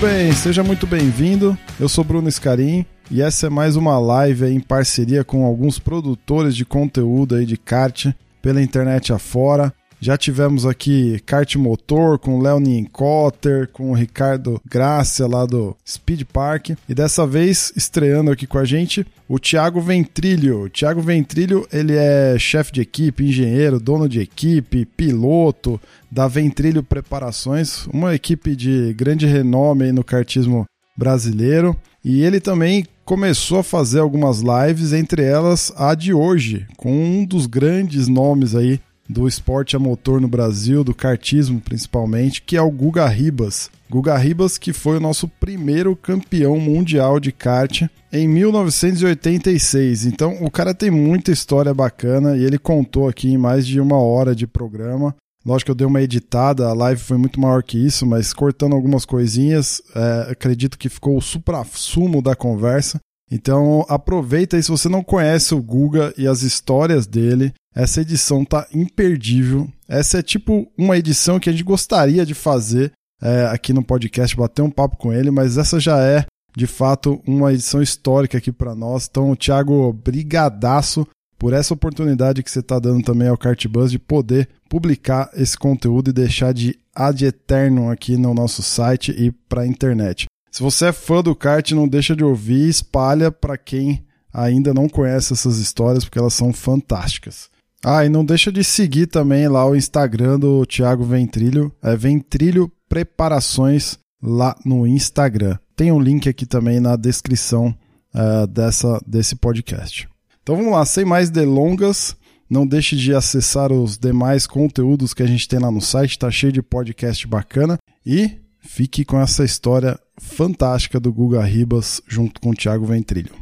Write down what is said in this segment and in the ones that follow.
bem, seja muito bem-vindo. Eu sou Bruno Scarim e essa é mais uma live em parceria com alguns produtores de conteúdo aí de kart pela internet afora. Já tivemos aqui kart motor com o Léo Nienkotter, com o Ricardo Gracia lá do Speed Park e dessa vez estreando aqui com a gente o Thiago Ventrilho. O Thiago Ventrilho, ele é chefe de equipe, engenheiro, dono de equipe, piloto da Ventrilho Preparações, uma equipe de grande renome no kartismo brasileiro. E ele também começou a fazer algumas lives, entre elas a de hoje, com um dos grandes nomes aí do esporte a motor no Brasil, do kartismo principalmente, que é o Guga Ribas. Guga Ribas, que foi o nosso primeiro campeão mundial de kart em 1986. Então, o cara tem muita história bacana e ele contou aqui em mais de uma hora de programa. Lógico que eu dei uma editada, a live foi muito maior que isso, mas cortando algumas coisinhas, é, acredito que ficou o supra-sumo da conversa. Então aproveita aí, se você não conhece o Guga e as histórias dele, essa edição tá imperdível. Essa é tipo uma edição que a gente gostaria de fazer é, aqui no podcast, bater um papo com ele, mas essa já é de fato uma edição histórica aqui para nós. Então, Thiago, brigadaço por essa oportunidade que você está dando também ao Cartbus de poder publicar esse conteúdo e deixar de ad eterno aqui no nosso site e para a internet. Se você é fã do kart, não deixa de ouvir espalha para quem ainda não conhece essas histórias, porque elas são fantásticas. Ah, e não deixa de seguir também lá o Instagram do Thiago Ventrilho, é Ventrilho Preparações lá no Instagram. Tem um link aqui também na descrição uh, dessa, desse podcast. Então vamos lá, sem mais delongas, não deixe de acessar os demais conteúdos que a gente tem lá no site, tá cheio de podcast bacana e fique com essa história fantástica do Guga Ribas junto com o Thiago Ventrilho.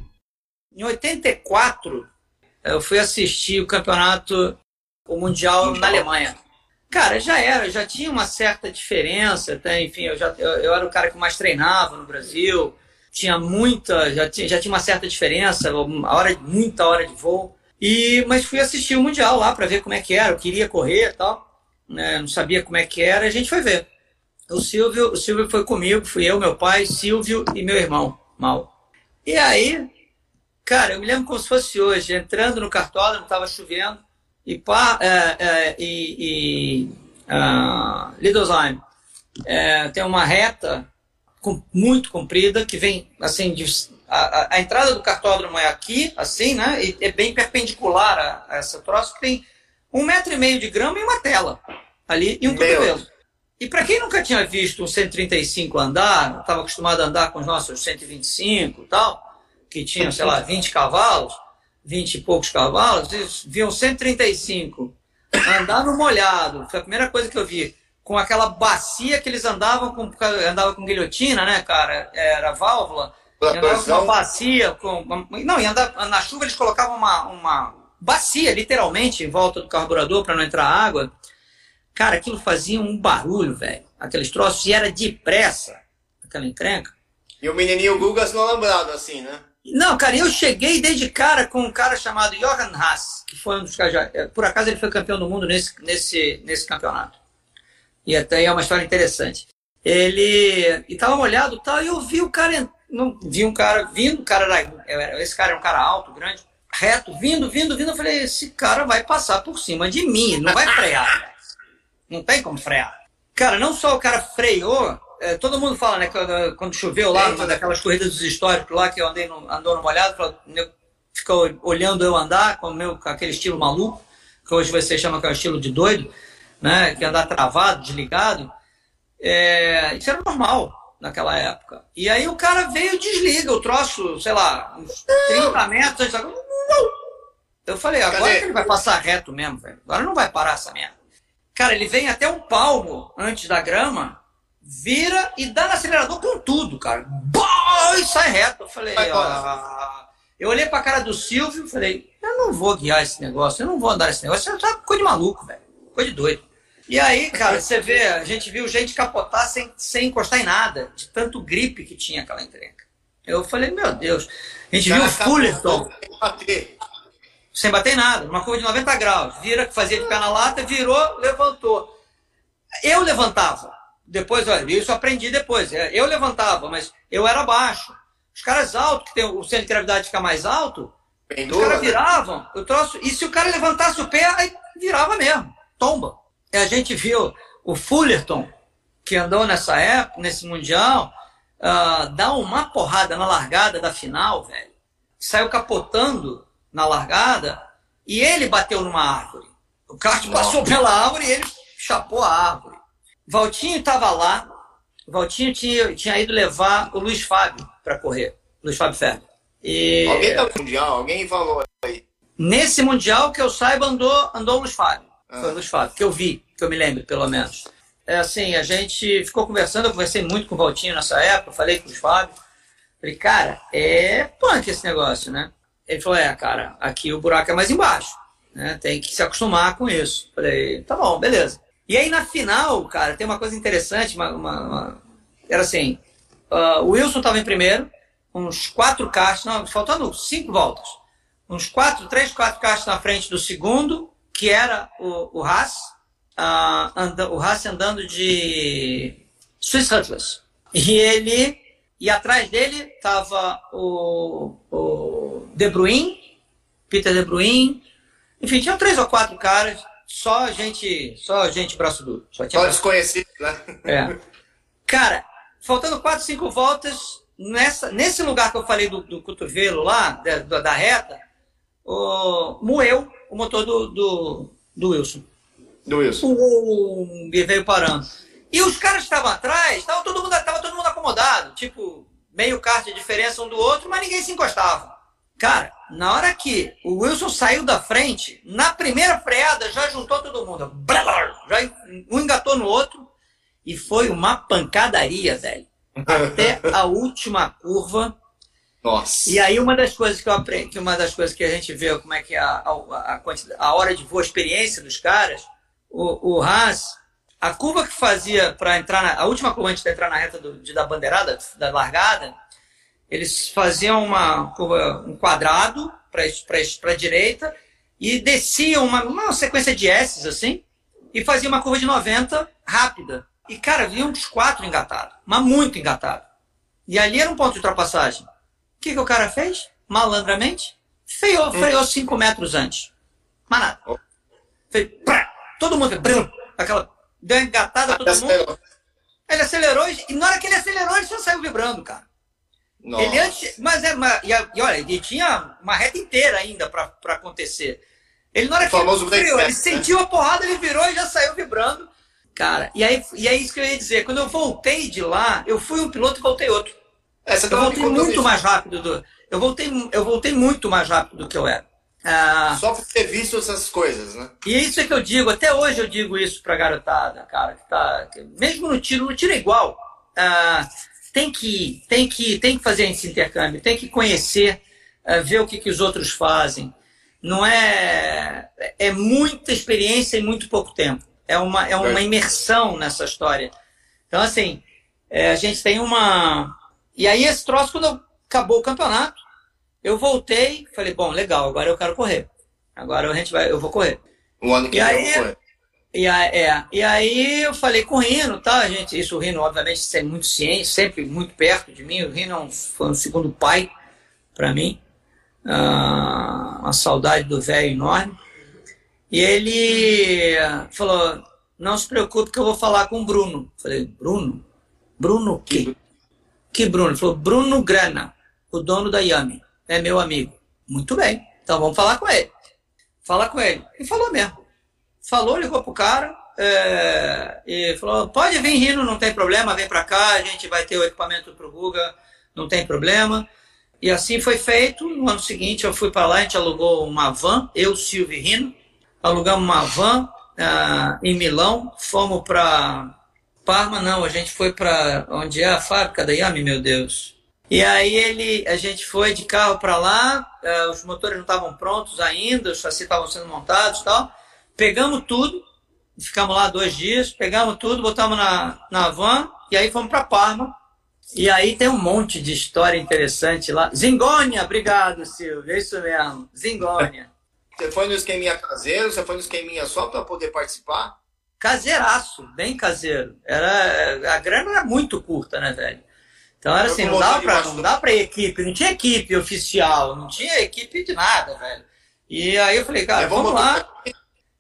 Em 84, eu fui assistir o campeonato o mundial na Alemanha. Cara, já era, já tinha uma certa diferença, até, enfim, eu, já, eu, eu, era o cara que mais treinava no Brasil, tinha muita, já tinha, já tinha uma certa diferença, uma hora, muita hora de voo. E, mas fui assistir o Mundial lá para ver como é que era, eu queria correr e tal, né, não sabia como é que era, a gente foi ver. O Silvio, o Silvio foi comigo, fui eu, meu pai, Silvio e meu irmão, Mal. E aí, cara, eu me lembro como se fosse hoje, entrando no cartódromo, estava chovendo, e, pá, é, é, e, e uh, é, tem uma reta com, muito comprida que vem assim de, a, a, entrada do cartódromo é aqui, assim, né? E é bem perpendicular a, a essa troço que tem um metro e meio de grama e uma tela ali e um cotovelo. E para quem nunca tinha visto um 135 andar, estava acostumado a andar com os nossos 125 e tal, que tinham, sei lá, 20 cavalos, 20 e poucos cavalos, eles viam 135 andar no molhado. Foi a primeira coisa que eu vi. Com aquela bacia que eles andavam com, andava com guilhotina, né, cara? Era válvula. Andava com uma bacia. Com, não, e andava, na chuva eles colocavam uma, uma bacia, literalmente, em volta do carburador para não entrar água. Cara, aquilo fazia um barulho, velho. Aqueles troços, e era depressa, aquela encrenca. E o menininho Gugas não lembrado assim, né? Não, cara, eu cheguei desde cara com um cara chamado Johan Haas, que foi um dos caras. É, por acaso ele foi campeão do mundo nesse, nesse, nesse campeonato. E até é uma história interessante. Ele. E tava molhado e tal, e eu vi o cara. Não, vi um cara vindo, o cara era. Esse cara era um cara alto, grande, reto, vindo, vindo, vindo. Eu falei, esse cara vai passar por cima de mim, não vai frear, Não tem como frear. Cara, não só o cara freou, é, todo mundo fala, né, quando, quando choveu lá, numa daquelas corridas dos históricos lá, que eu andei no, andou no molhado, ficou olhando eu andar com, meu, com aquele estilo maluco, que hoje você chama que é o estilo de doido, né, que andar travado, desligado. É, isso era normal naquela época. E aí o cara veio e desliga o troço, sei lá, uns 30 metros. Eu falei, agora Cadê? que ele vai passar reto mesmo, velho. Agora não vai parar essa merda. Cara, ele vem até um palmo antes da grama vira e dá no acelerador com tudo, cara. e sai reto. Eu falei, ah. eu olhei pra cara do Silvio e falei, eu não vou guiar esse negócio, eu não vou andar esse negócio. Isso é coisa de maluco, velho. Coisa de doido. E aí, cara, você vê, a gente viu gente capotar sem, sem encostar em nada, de tanto gripe que tinha aquela encrenca. Eu falei, meu Deus. A gente viu o Fullerton. Sem bater. Sem bater em nada, uma curva de 90 graus. Vira, fazia de pé na lata, virou, levantou. Eu levantava depois, olha, isso aprendi depois. É, eu levantava, mas eu era baixo. Os caras altos, que tem o centro de gravidade fica mais alto, Pendura, os caras né? viravam, eu trouxe, e se o cara levantasse o pé, aí virava mesmo, tomba. E a gente viu o Fullerton, que andou nessa época, nesse Mundial, uh, dar uma porrada na largada da final, velho. Saiu capotando na largada e ele bateu numa árvore. O kart passou pela árvore e ele chapou a árvore. Valtinho estava lá. Valtinho tinha, tinha ido levar o Luiz Fábio para correr. Luiz Fábio Ferro. E... Alguém tá no Mundial? Alguém falou aí? Nesse Mundial que eu saiba andou, andou o Luiz Fábio. Ah. Foi o Luiz Fábio, que eu vi, que eu me lembro, pelo menos. É assim, a gente ficou conversando, eu conversei muito com o Valtinho nessa época, falei com o Luiz Fábio. Falei, cara, é punk esse negócio, né? Ele falou, é, cara, aqui o buraco é mais embaixo. Né? Tem que se acostumar com isso. Falei, tá bom, beleza. E aí na final, cara, tem uma coisa interessante, uma, uma, uma... era assim, uh, o Wilson estava em primeiro, uns quatro caixas, não, faltando cinco voltas. Uns quatro, três, quatro caixas na frente do segundo, que era o, o Haas, uh, anda, o Haas andando de Swiss Hutless. E ele, e atrás dele estava o, o De Bruyne, Peter De Bruyne, enfim, tinha três ou quatro caras, só gente, só gente braço duro. Só, tinha só desconhecido, né? É. Cara, faltando quatro, cinco voltas, nessa, nesse lugar que eu falei do, do cotovelo lá, da, da reta, o, moeu o motor do, do, do Wilson. Do Wilson. O, e veio parando. E os caras estavam atrás, estava todo, mundo, tava todo mundo acomodado. Tipo, meio kart de diferença um do outro, mas ninguém se encostava. Cara, na hora que o Wilson saiu da frente, na primeira freada já juntou todo mundo. Já um engatou no outro e foi uma pancadaria, velho. Até a última curva. Nossa. E aí uma das coisas que eu aprendi, uma das coisas que a gente vê como é que é a, a, a, a hora de voa, a experiência dos caras, o, o Haas, a curva que fazia para entrar na, a última curva antes de entrar na reta do, de, da bandeirada, da largada, eles faziam uma curva, um quadrado para a direita e desciam uma, uma sequência de S's assim e faziam uma curva de 90 rápida. E, cara, vinham uns quatro engatados, mas muito engatado. E ali era um ponto de ultrapassagem. O que, que o cara fez? Malandramente, freou, freou cinco metros antes. Mas nada. Fez, prá, todo mundo, brum, aquela, deu engatada todo mundo. Ele acelerou e na hora que ele acelerou, ele só saiu vibrando, cara. Nossa. Ele antes, mas é, mas, e, e, olha, ele tinha uma reta inteira ainda para acontecer. Ele na hora que ele, freou, ele né? sentiu a porrada, ele virou e já saiu vibrando. Cara, e aí e é isso que eu ia dizer. Quando eu voltei de lá, eu fui um piloto e voltei outro. É, eu voltei muito mais rápido do. Eu voltei, eu voltei muito mais rápido do que eu era. Ah, Só por ter visto essas coisas, né? E é isso que eu digo, até hoje eu digo isso pra garotada, cara, que tá. Que mesmo no tiro, no tiro é igual. Ah, tem que, tem que, tem que fazer esse intercâmbio, tem que conhecer, ah, ver o que, que os outros fazem. Não é. É muita experiência em muito pouco tempo. É uma, é uma imersão nessa história. Então, assim, é, a gente tem uma. E aí, esse troço, quando acabou o campeonato, eu voltei, falei, bom, legal, agora eu quero correr. Agora a gente vai, eu vou correr. O ano que e aí, eu correr. E, é, e aí eu falei com o Rino, tá, gente? Isso o Rino, obviamente, é muito ciente, sempre muito perto de mim. O Rino é um, foi um segundo pai para mim. Ah, uma saudade do velho enorme. E ele falou: Não se preocupe que eu vou falar com o Bruno. Falei: Bruno? Bruno o quê? Que Bruno? Ele falou: Bruno Grana, o dono da Yami é meu amigo. Muito bem, então vamos falar com ele. Fala com ele. E falou mesmo. Falou, ligou pro cara é, e falou: pode vir rindo, não tem problema, vem para cá, a gente vai ter o equipamento pro Guga, não tem problema. E assim foi feito. No ano seguinte eu fui para lá, a gente alugou uma van, eu, Silvio e Rino, alugamos uma van uh, em Milão, fomos para Parma, não, a gente foi para onde é a fábrica da Yami, meu Deus. E aí ele, a gente foi de carro para lá, uh, os motores não estavam prontos ainda, os chassis estavam sendo montados e tal. Pegamos tudo, ficamos lá dois dias, pegamos tudo, botamos na, na van e aí fomos para Parma. E aí tem um monte de história interessante lá. Zingônia, obrigado, Silvio, é isso mesmo, Zingônia. Você foi no esqueminha caseiro, você foi no esqueminha só para poder participar? caseiraço, bem caseiro. Era, a grana era muito curta, né, velho? Então era assim, não dava, pra, não dava pra equipe, não tinha equipe oficial, não tinha equipe de nada, velho. E aí eu falei, cara, vamos lá.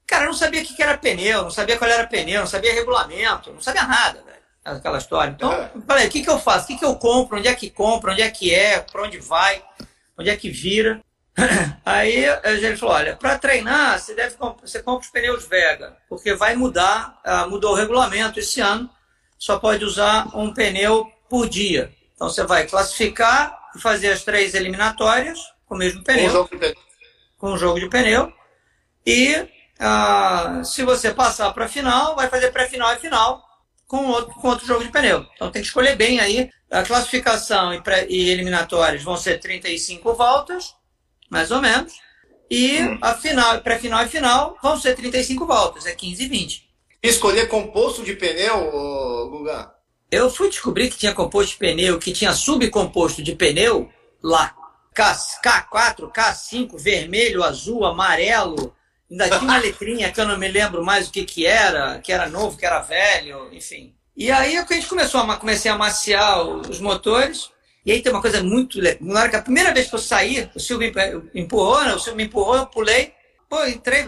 Cara, eu não sabia o que era pneu, não sabia qual era pneu, não sabia regulamento, não sabia nada, velho. Aquela história. Então, é. falei, o que, que eu faço? O que, que eu compro? Onde é que compra? Onde é que é? Para onde vai? Onde é que vira? Aí ele falou: olha, para treinar, você deve você compra os pneus Vega, porque vai mudar, uh, mudou o regulamento esse ano, só pode usar um pneu por dia. Então você vai classificar e fazer as três eliminatórias com o mesmo pneu. Com o jogo de pneu. Com o jogo de pneu. E uh, se você passar para a final, vai fazer pré-final e final com outro, com outro jogo de pneu. Então tem que escolher bem aí. A classificação e, pré, e eliminatórias vão ser 35 voltas, mais ou menos. E a final, pré-final e final vão ser 35 voltas, é 15 e 20. Escolher composto de pneu, Guga? Eu fui descobrir que tinha composto de pneu, que tinha subcomposto de pneu lá. K, K4, K5, vermelho, azul, amarelo. Ainda tinha uma letrinha que eu não me lembro mais o que, que era, que era novo, que era velho, enfim. E aí a gente começou a, comecei a maciar os motores. E aí tem uma coisa muito legal. Na hora que a primeira vez que eu saí, o Silvio me empurrou, né? o Silvio me empurrou, eu pulei. Pô, entrei.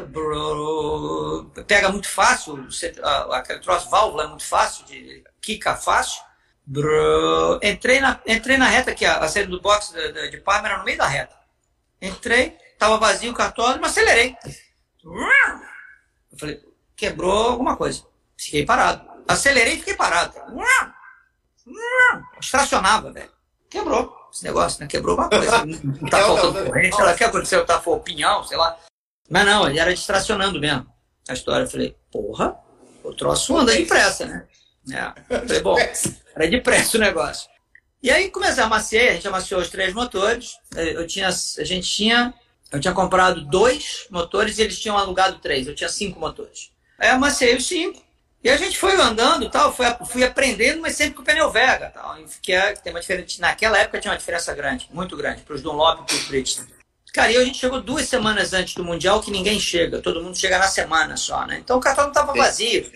Pega muito fácil, aquele troço válvula é muito fácil de quica fácil. Entrei, na, entrei na reta aqui, a, saída do box de, de, de Parma era no meio da reta. Entrei, tava vazio o cartódromo, acelerei. Eu falei, quebrou alguma coisa. Fiquei parado. Acelerei e fiquei parado. Estacionava, velho. Quebrou esse negócio, né? Quebrou alguma coisa. Não tá faltando corrente, ela quer acontecer, tá o pinhão, sei lá. Mas não, ele era estacionando mesmo. A história, eu falei, porra, o troço anda depressa, né? É. Falei, bom, era depressa o negócio. E aí comecei a amaciar, a gente amaciou os três motores. Eu tinha, a gente tinha, eu tinha comprado dois motores e eles tinham alugado três. Eu tinha cinco motores. Aí amaciei os cinco. E a gente foi andando tal, fui, fui aprendendo, mas sempre com o pneu Vega. Tal, que é, tem uma diferença, naquela época tinha uma diferença grande, muito grande, para os Dunlop e para os Bridgestone. Cara, e a gente chegou duas semanas antes do Mundial que ninguém chega, todo mundo chega na semana só, né? Então o cartão estava vazio.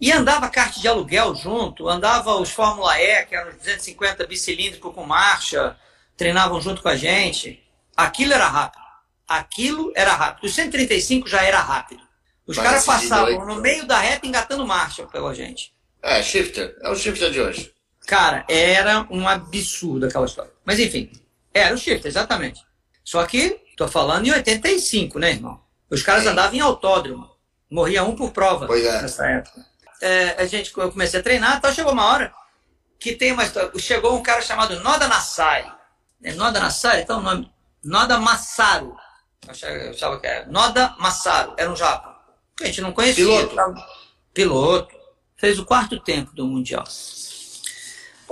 E andava kart de aluguel junto, andava os Fórmula E, que eram os 250 bicilíndricos com marcha, treinavam junto com a gente. Aquilo era rápido. Aquilo era rápido. O 135 já era rápido. Os caras passavam no meio da reta engatando marcha pela gente. É, shifter. É o shifter de hoje. Cara, era um absurdo aquela história. Mas enfim, era o shifter, exatamente. Só que, tô falando em 85, né, irmão? Os caras é. andavam em autódromo. Morria um por prova pois é. nessa época é, a gente, eu comecei a treinar, então chegou uma hora que tem uma história. Chegou um cara chamado Noda Nassai. É Noda Nassai? Então o nome. Noda Massaro. Eu achava que era. Noda Massaro. Era um japa. A gente não conhecia. Piloto. Piloto. Fez o quarto tempo do Mundial.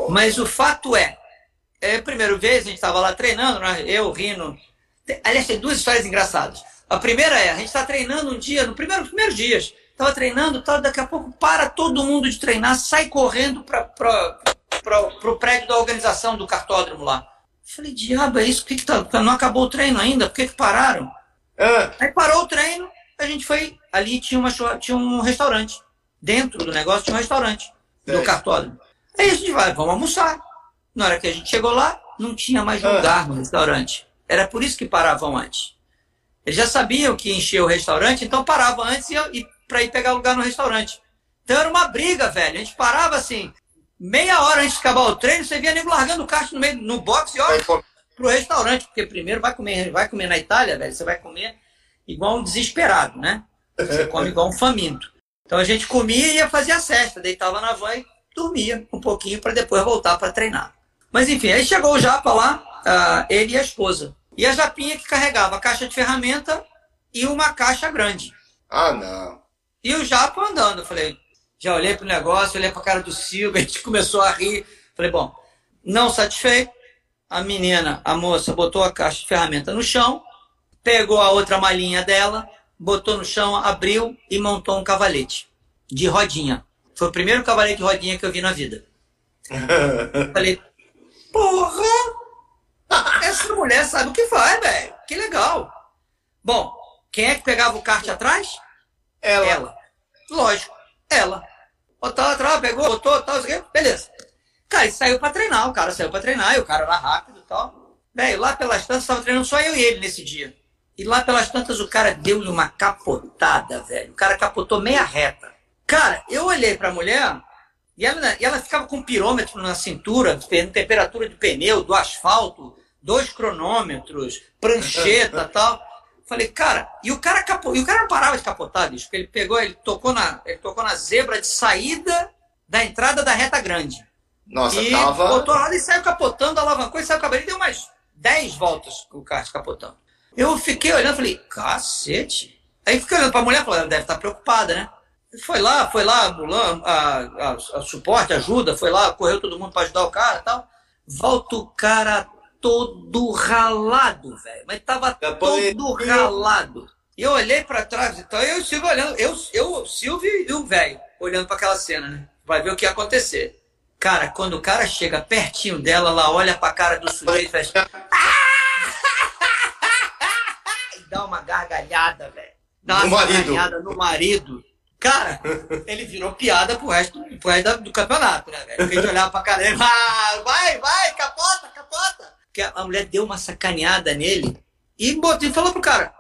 Mas o fato é, é a primeira vez a gente estava lá treinando, né? eu, Rino. Aliás, tem duas histórias engraçadas. A primeira é, a gente está treinando um dia, no primeiro, primeiros dias, Tava treinando, tal, daqui a pouco para todo mundo de treinar, sai correndo para o prédio da organização do cartódromo lá. Falei, diabo, é isso? Por que, que tá, não acabou o treino ainda? Por que, que pararam? É. Aí parou o treino, a gente foi. Ali tinha, uma, tinha um restaurante. Dentro do negócio tinha um restaurante do cartódromo. Aí a gente vai, vamos almoçar. Na hora que a gente chegou lá, não tinha mais lugar no restaurante. Era por isso que paravam antes. Eles já sabiam que encher o restaurante, então paravam antes e, e para ir pegar lugar no restaurante. Então era uma briga, velho. A gente parava assim, meia hora antes de acabar o treino, você via nego largando o kart no meio no box e olha pro restaurante, porque primeiro vai comer, vai comer na Itália, velho, você vai comer igual um desesperado, né? Você come igual um faminto. Então a gente comia e ia fazer a cesta, deitava na van e dormia um pouquinho para depois voltar para treinar. Mas enfim, aí chegou o Japa lá, ele e a esposa. E a Japinha que carregava a caixa de ferramenta e uma caixa grande. Ah, não. E o Japa andando. Eu falei, já olhei pro negócio, olhei pra cara do Silvio, a gente começou a rir. Falei, bom, não satisfeito, a menina, a moça, botou a caixa de ferramenta no chão, pegou a outra malinha dela, botou no chão, abriu e montou um cavalete de rodinha. Foi o primeiro cavalete de rodinha que eu vi na vida. Falei, porra! Essa mulher sabe o que faz, velho. Que legal. Bom, quem é que pegava o kart atrás? Ela. ela. Lógico. ela. Botou atrás, pegou, botou, tal, beleza. Cara, e saiu pra treinar, o cara saiu pra treinar, e o cara era rápido e tal. Velho, lá pelas tantas, tava treinando só eu e ele nesse dia. E lá pelas tantas, o cara deu-lhe uma capotada, velho. O cara capotou meia reta. Cara, eu olhei pra mulher, e ela, e ela ficava com um pirômetro na cintura, temperatura de pneu, do asfalto, dois cronômetros, prancheta tal. Falei, cara, e o cara capô, e o cara não parava de capotar, bicho, porque ele pegou, ele tocou na, ele tocou na zebra de saída da entrada da reta grande. Nossa, e tava. botou lá e saiu capotando, alavancou e saiu cabelo e deu umas 10 voltas com o carro capotando. Eu fiquei olhando, falei, cacete. Aí fiquei olhando pra mulher, falei, ela deve estar preocupada, né? Foi lá, foi lá, a, a, a, suporte, ajuda, foi lá, correu todo mundo para ajudar o cara e tal. Volta o cara todo ralado, velho. Mas tava todo ralado. E eu olhei para trás, então eu e Silvio olhando, eu, eu o Silvio e o velho, olhando para aquela cena, né? Vai ver o que ia acontecer. Cara, quando o cara chega pertinho dela, ela olha pra cara do sujeito e faz. e dá uma gargalhada, velho. Dá uma no gargalhada marido. no marido. Cara, ele virou piada pro resto, pro resto do campeonato, né, velho? Porque a gente olhava pra cara dele, ah, vai, vai, capota, capota. Porque a mulher deu uma sacaneada nele e, botou, e falou pro cara,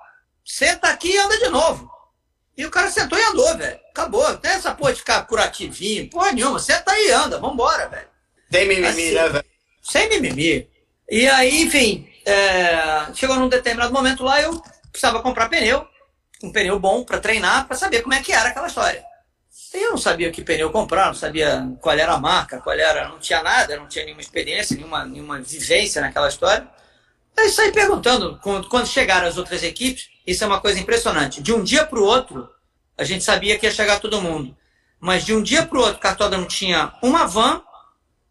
senta aqui e anda de novo. E o cara sentou e andou, velho. Acabou. Não tem essa porra de ficar curativinho, porra nenhuma. Senta aí e anda, vambora, velho. Tem mimimi, assim, né, velho? Sem mimimi. E aí, enfim, é... chegou num determinado momento lá, eu precisava comprar pneu um pneu bom para treinar, para saber como é que era aquela história. Eu não sabia que pneu comprar, não sabia qual era a marca, qual era, não tinha nada, não tinha nenhuma experiência, nenhuma, nenhuma vivência naquela história. Aí saí perguntando, quando, quando chegaram as outras equipes, isso é uma coisa impressionante. De um dia para o outro, a gente sabia que ia chegar todo mundo. Mas de um dia para o outro, o cartódromo tinha uma van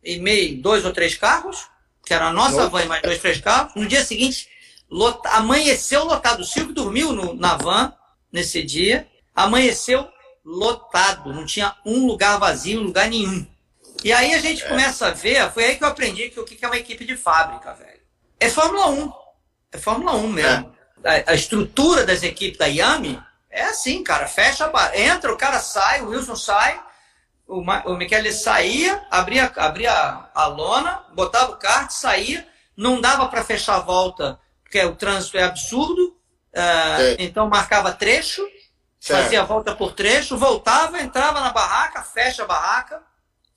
e meio, dois ou três carros, que era a nossa van e mais dois, três carros. No dia seguinte, lot... amanheceu lotado. O Silvio dormiu no, na van, nesse dia. Amanheceu lotado, não tinha um lugar vazio, lugar nenhum. E aí a gente é. começa a ver, foi aí que eu aprendi que o que é uma equipe de fábrica, velho. É Fórmula 1. É Fórmula 1 mesmo. É. A, a, estrutura das equipes da Yami é assim, cara. Fecha, entra, o cara sai, o Wilson sai, o, o Michele saía, abria, abria a lona, botava o kart, saía, não dava para fechar a volta, porque o trânsito é absurdo, Uh, então marcava trecho, certo. fazia a volta por trecho, voltava, entrava na barraca, fecha a barraca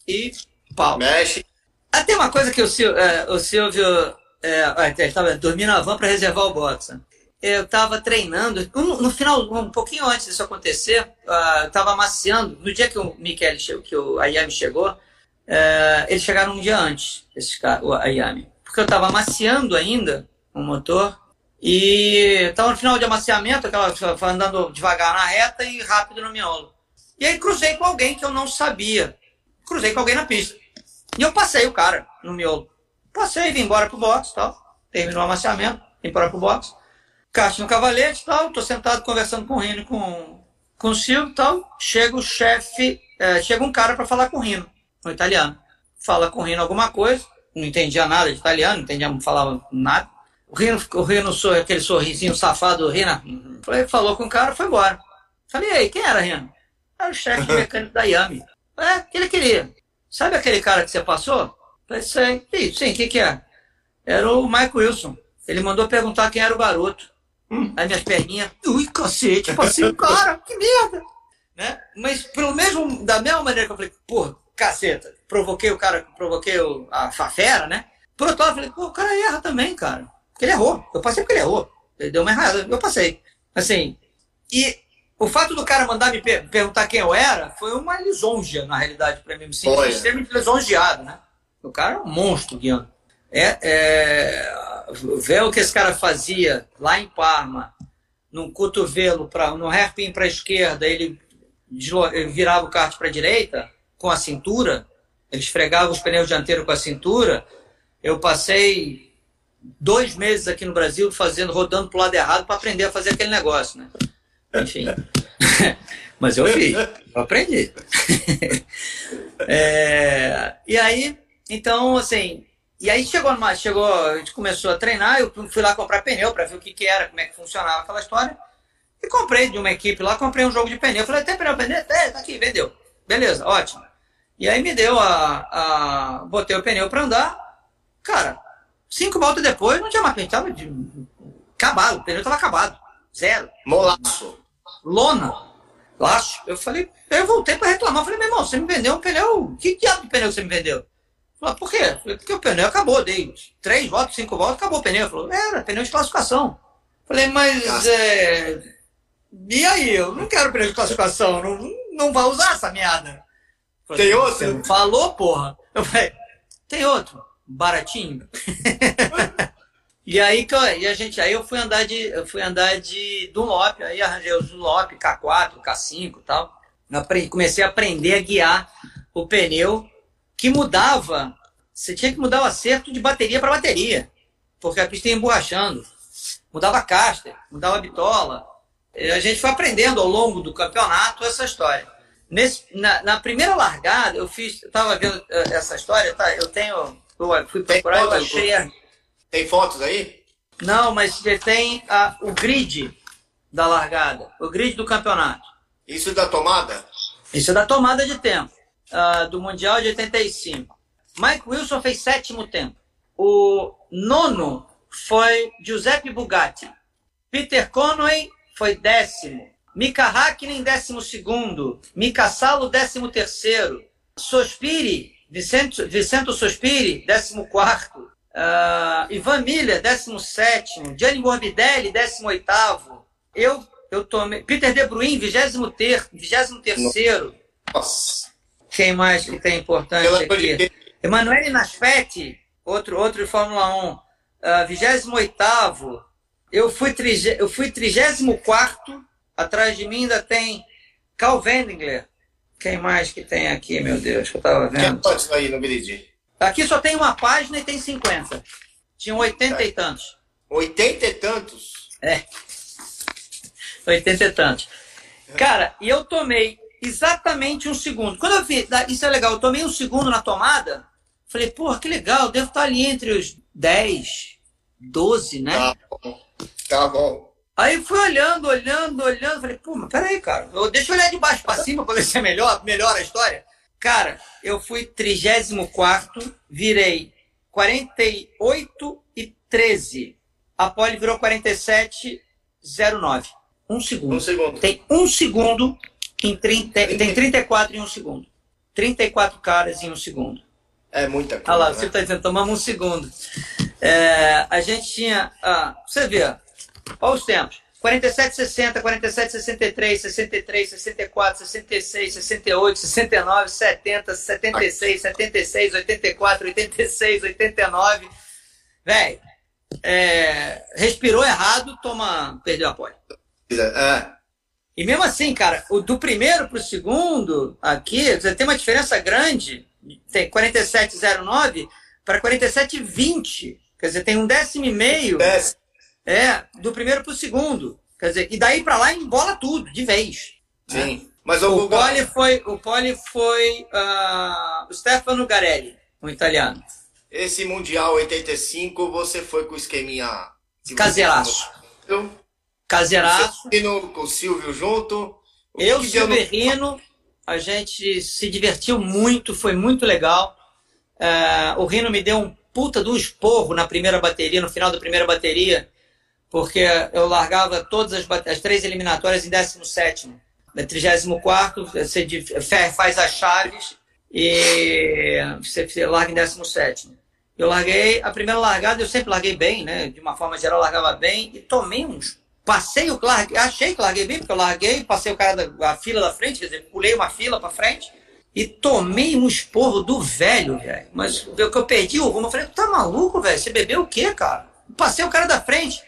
e pau. Mexe. Até ah, uma coisa que o, Sil, uh, o Silvio uh, estava dormindo na van para reservar o boxe. Eu estava treinando, no, no, final, um pouquinho antes disso acontecer, uh, estava amaciando. No dia que o Michele chegou, que o Ayami chegou, eles chegaram um dia antes, esses, o Ayami. Porque eu estava amaciando ainda o motor e estava no final de amaciamento, aquela andando devagar na reta e rápido no miolo. E aí cruzei com alguém que eu não sabia. Cruzei com alguém na pista. E eu passei o cara no miolo. Passei, vim embora pro box tal. Terminou o amaciamento, vim embora pro box. Caixa no cavalete tal. Tô sentado conversando com o Rino com, com o Silvio tal. Chega o chefe, é, chega um cara para falar com o Rino, um italiano. Fala com o Rino alguma coisa. Não entendia nada de italiano, não entendia, não falava nada. O Rino, o Rino aquele sorrisinho safado do Rino, falei, falou com o cara, foi embora. Falei, aí, quem era, Rino? Era o chefe mecânico da Yami. É, que ele queria. Sabe aquele cara que você passou? Falei, sei. E, sim, o que que é? Era o Mike Wilson. Ele mandou perguntar quem era o garoto. Hum. Aí minhas perninhas, ui, cacete, passei o cara, que merda. Né? Mas pelo mesmo, da mesma maneira que eu falei, pô, caceta, provoquei o cara, provoquei o, a fafera, né? Por outro lado, eu falei, pô, o cara erra também, cara. Porque ele errou. Eu passei porque ele errou. Ele deu uma errada, eu passei. Assim, e o fato do cara mandar me per perguntar quem eu era foi uma lisonja, na realidade, para mim. Me senti extremamente lisonjeado, né? O cara é um monstro guiando. É, é, ver o que esse cara fazia lá em Parma, num cotovelo, pra, no hairpin para a esquerda, ele, ele virava o kart para a direita, com a cintura, ele esfregava os pneus dianteiros com a cintura. Eu passei dois meses aqui no Brasil fazendo, rodando pro lado errado para aprender a fazer aquele negócio, né? Enfim. Mas eu fiz, eu aprendi. é, e aí, então, assim, e aí chegou chegou, a gente começou a treinar, eu fui lá comprar pneu para ver o que, que era, como é que funcionava aquela história. E comprei de uma equipe lá, comprei um jogo de pneu. Falei, tem pneu, pneu? É, tá aqui, vendeu. beleza, ótimo. E aí me deu a. a botei o pneu para andar. Cara, cinco voltas depois não tinha mais pneu, tava de, acabado, o pneu tava acabado. Zero. Molaço. Lona. Laço. Eu falei, eu voltei para reclamar. Falei, meu irmão, você me vendeu um pneu. Que diabo de pneu você me vendeu? Falei, por quê? Falei, porque o pneu acabou, dei três voltas, cinco voltas, acabou o pneu. Falou, era, pneu de classificação. Falei, mas é... E aí? Eu não quero pneu de classificação, não, não vai usar essa. Falei, tem outro? falou, porra. Eu falei, tem outro, baratinho. e aí e a gente, aí eu fui andar de, eu fui andar de Dunlop, aí arranjei os Dunlop K4, K5 e tal. Comecei a aprender a guiar o pneu que mudava. Você tinha que mudar o acerto de bateria para bateria, porque a pista ia emborrachando. Mudava caster, mudava bitola. E a gente foi aprendendo ao longo do campeonato essa história. Nesse, na, na primeira largada, eu fiz, estava vendo eh, essa história, tá? Eu tenho, eu fui procurar, eu achei. A... Tem fotos aí? Não, mas tem a, o grid da largada, o grid do campeonato. Isso da tomada? Isso é da tomada de tempo, uh, do Mundial de 85. Mike Wilson fez sétimo tempo. O nono foi Giuseppe Bugatti. Peter Conway foi décimo. Mika Hakkinen, décimo segundo. Mika Salo, décimo terceiro. Sospiri, Vicento, Vicento Sospiri, décimo quarto. Uh, Ivan Miller, décimo sétimo. Gianni Morbidelli, décimo oitavo. Eu, eu tomei... Peter De Bruyne, vigésimo, ter, vigésimo terceiro. Nossa. Quem mais que tem importante aqui? Emanuele Nasfetti, outro, outro de Fórmula 1. Uh, vigésimo oitavo. Eu fui, trige, eu fui trigésimo quarto Atrás de mim ainda tem Cal Wendingler. Quem mais que tem aqui, meu Deus, que eu tava vendo? Quantos aí no grid? Aqui só tem uma página e tem 50. Tinham 80 e tantos. 80 e tantos? É. 80 e tantos. Cara, e eu tomei exatamente um segundo. Quando eu vi, isso é legal, eu tomei um segundo na tomada, falei, porra, que legal, devo estar ali entre os 10, 12, né? Tá bom. Tá bom. Aí fui olhando, olhando, olhando, falei, pô, mas peraí, cara, eu, deixa eu olhar de baixo para cima para ver se é melhor, melhor a história. Cara, eu fui 34, virei 48 e 13. A pole virou 47,09. Um segundo. Um segundo. Tem um segundo em 30, tem 34 em um segundo. 34 caras em um segundo. É muita coisa. Olha lá, né? você está dizendo, tomamos um segundo. É, a gente tinha. Ah, você vê, Olha os tempos. 47, 60, 47, 63, 63, 64, 66, 68, 69, 70, 76, 76, 84, 86, 89. Velho, é, respirou errado, toma, perdeu a pole. É. E mesmo assim, cara, o do primeiro para o segundo, aqui, você tem uma diferença grande. Tem 47,09 para 47,20. Quer dizer, tem um décimo e meio. Décimo. É, do primeiro para o segundo. Quer dizer, e daí para lá embola tudo, de vez. Sim. Né? Mas o, o, pole foi, o pole foi uh, o Stefano Garelli, um italiano. Esse Mundial 85, você foi com o esqueminha... Caseiraço. Caseiraço. Com o Silvio junto. O Eu, Silvio Rino, a gente se divertiu muito, foi muito legal. Uh, o Rino me deu um puta do esporro na primeira bateria, no final da primeira bateria porque eu largava todas as, as três eliminatórias em 17. Na 34, você faz as chaves e você larga em 17. Eu larguei, a primeira largada eu sempre larguei bem, né? De uma forma geral, largava bem e tomei uns. Passei o larguei, achei que larguei bem, porque eu larguei, passei o cara da a fila da frente, quer dizer, pulei uma fila para frente e tomei um esporro do velho, velho. Mas o que eu perdi o rumo, eu falei, tá maluco, velho? Você bebeu o quê, cara? Passei o cara da frente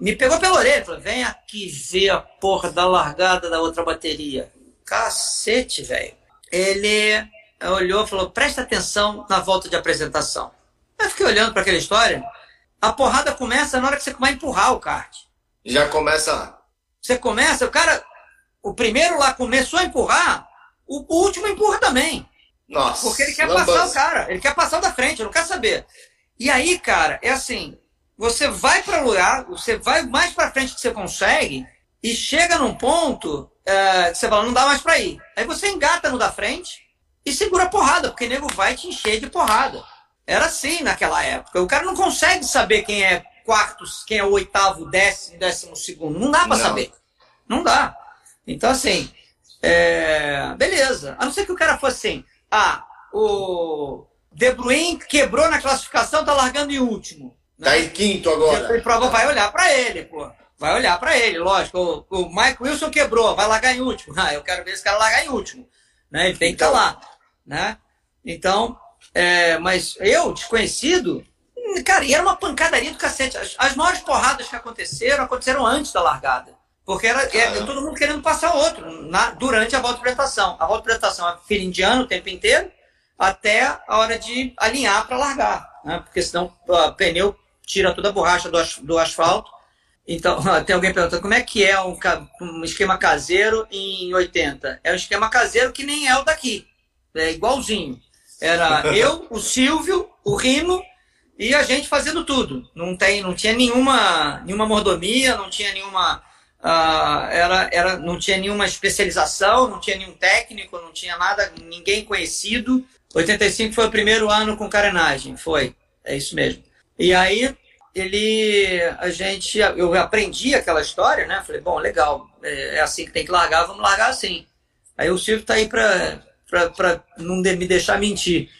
me pegou pela orelha, falou, vem aqui ver a porra da largada da outra bateria. Cacete, velho. Ele olhou e falou, presta atenção na volta de apresentação. Eu fiquei olhando para aquela história. A porrada começa na hora que você vai empurrar o kart. Já começa. Você começa, o cara, o primeiro lá começou a empurrar, o, o último empurra também. Nossa. Porque ele quer lambança. passar o cara, ele quer passar o da frente, ele não quer saber. E aí, cara, é assim, você vai para lugar, você vai mais para frente que você consegue e chega num ponto é, você fala, não dá mais para ir. Aí você engata no da frente e segura a porrada, porque o nego vai te encher de porrada. Era assim naquela época. O cara não consegue saber quem é quarto, quem é o oitavo, décimo, décimo segundo. Não dá para saber. Não dá. Então, assim, é... beleza. A não ser que o cara fosse assim, ah, o De Bruyne quebrou na classificação, tá largando em último. Né? Tá em quinto agora. prova vai olhar para ele, pô. Vai olhar para ele, lógico. O, o Mike Wilson quebrou, vai largar em último. Ah, eu quero ver esse cara largar em último. Né? Ele tem que estar tá então... lá. Né? Então, é, mas eu, desconhecido, cara, e era uma pancadaria do cacete. As, as maiores porradas que aconteceram, aconteceram antes da largada. Porque era, era é, todo mundo querendo passar outro na, durante a volta de apresentação. A volta de apresentação é fila indiana o tempo inteiro, até a hora de alinhar para largar. Né? Porque senão o pneu tira toda a borracha do, do asfalto. Então, tem alguém perguntando como é que é um, um, esquema caseiro em 80? É um esquema caseiro que nem é o daqui. É igualzinho. Era eu, o Silvio, o Rino e a gente fazendo tudo. Não, tem, não tinha nenhuma, nenhuma mordomia, não tinha nenhuma. Uh, era, era, não tinha nenhuma especialização, não tinha nenhum técnico, não tinha nada, ninguém conhecido. 85 foi o primeiro ano com carenagem, foi. É isso mesmo. E aí ele a gente eu aprendi aquela história né falei bom legal é, é assim que tem que largar vamos largar assim aí o Silvio tá aí para para não me deixar mentir.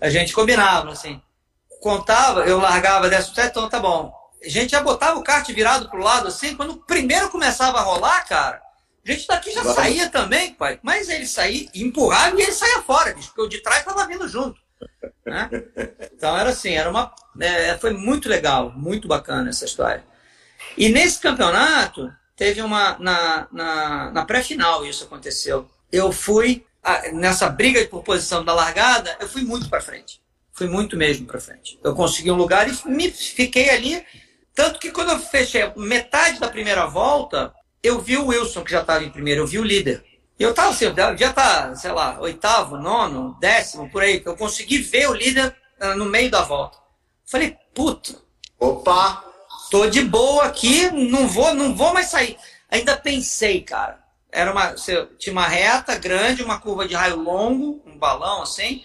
A gente combinava, assim. Contava, eu largava 17, então tá bom. A gente já botava o kart virado pro lado, assim, quando o primeiro começava a rolar, cara, a gente daqui já saía também, pai. Mas ele saía, empurrava e ele saía fora, bicho, porque o de trás tava vindo junto. Né? Então era assim, era uma. É, foi muito legal, muito bacana essa história. E nesse campeonato, teve uma. Na, na, na pré-final isso aconteceu. Eu fui nessa briga por posição da largada, eu fui muito para frente. Fui muito mesmo para frente. Eu consegui um lugar e me fiquei ali. Tanto que quando eu fechei metade da primeira volta, eu vi o Wilson, que já estava em primeiro, eu vi o líder. Eu estava assim, já tá, sei lá, oitavo, nono, décimo, por aí. Eu consegui ver o líder uh, no meio da volta. Falei, puta. Opa! Tô de boa aqui, não vou, não vou mais sair. Ainda pensei, cara era uma, tinha uma reta grande, uma curva de raio longo, um balão assim.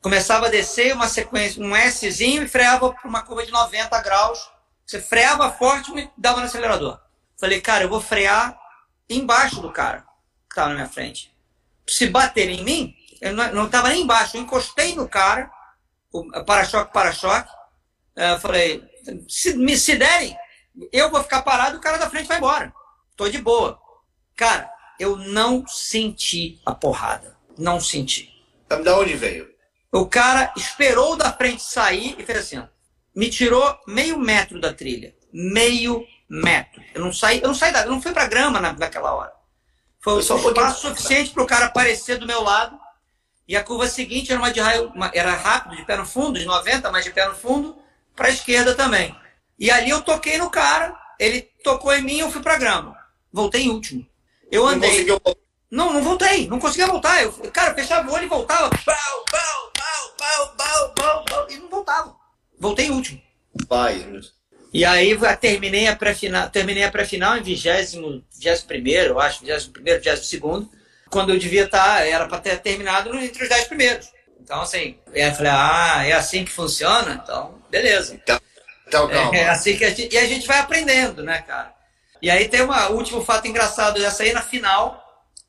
Começava a descer uma sequência, um Szinho e freava para uma curva de 90 graus. Você freava forte e dava no acelerador. Falei, cara, eu vou frear embaixo do cara que estava na minha frente. Se bater em mim, eu não estava nem embaixo, eu encostei no cara, para-choque, para-choque. Eu falei, se me se derem, eu vou ficar parado, o cara da frente vai embora. Tô de boa. Cara, eu não senti a porrada. Não senti. Da onde veio? O cara esperou da frente sair e fez assim, ó, me tirou meio metro da trilha. Meio metro. Eu não saí, eu não saí da, eu não fui pra grama na, naquela hora. Foi, só um espaço suficiente para o cara aparecer do meu lado. E a curva seguinte era uma de raio, uma, era rápido, de pé no fundo, de 90, mas de pé no fundo, para a esquerda também. E ali eu toquei no cara, ele tocou em mim e eu fui para grama. Voltei em último. Eu andei. Não, conseguiu... não, não voltei. Não conseguia voltar. Eu, cara, eu fechava o olho e voltava. Pau, pau, pau, pau, pau, pau, pau, e não voltava. Voltei em último. Pai. E aí terminei a pré-final, terminei a pré-final em 20, 21, eu acho, 21, 22, quando eu devia estar, tá, era para ter terminado entre os 10 primeiros. Então, assim, eu falei, ah, é assim que funciona? Então, beleza. Então, então calma. É assim que a gente, e a gente vai aprendendo, né, cara? E aí tem um último fato engraçado, essa aí na final,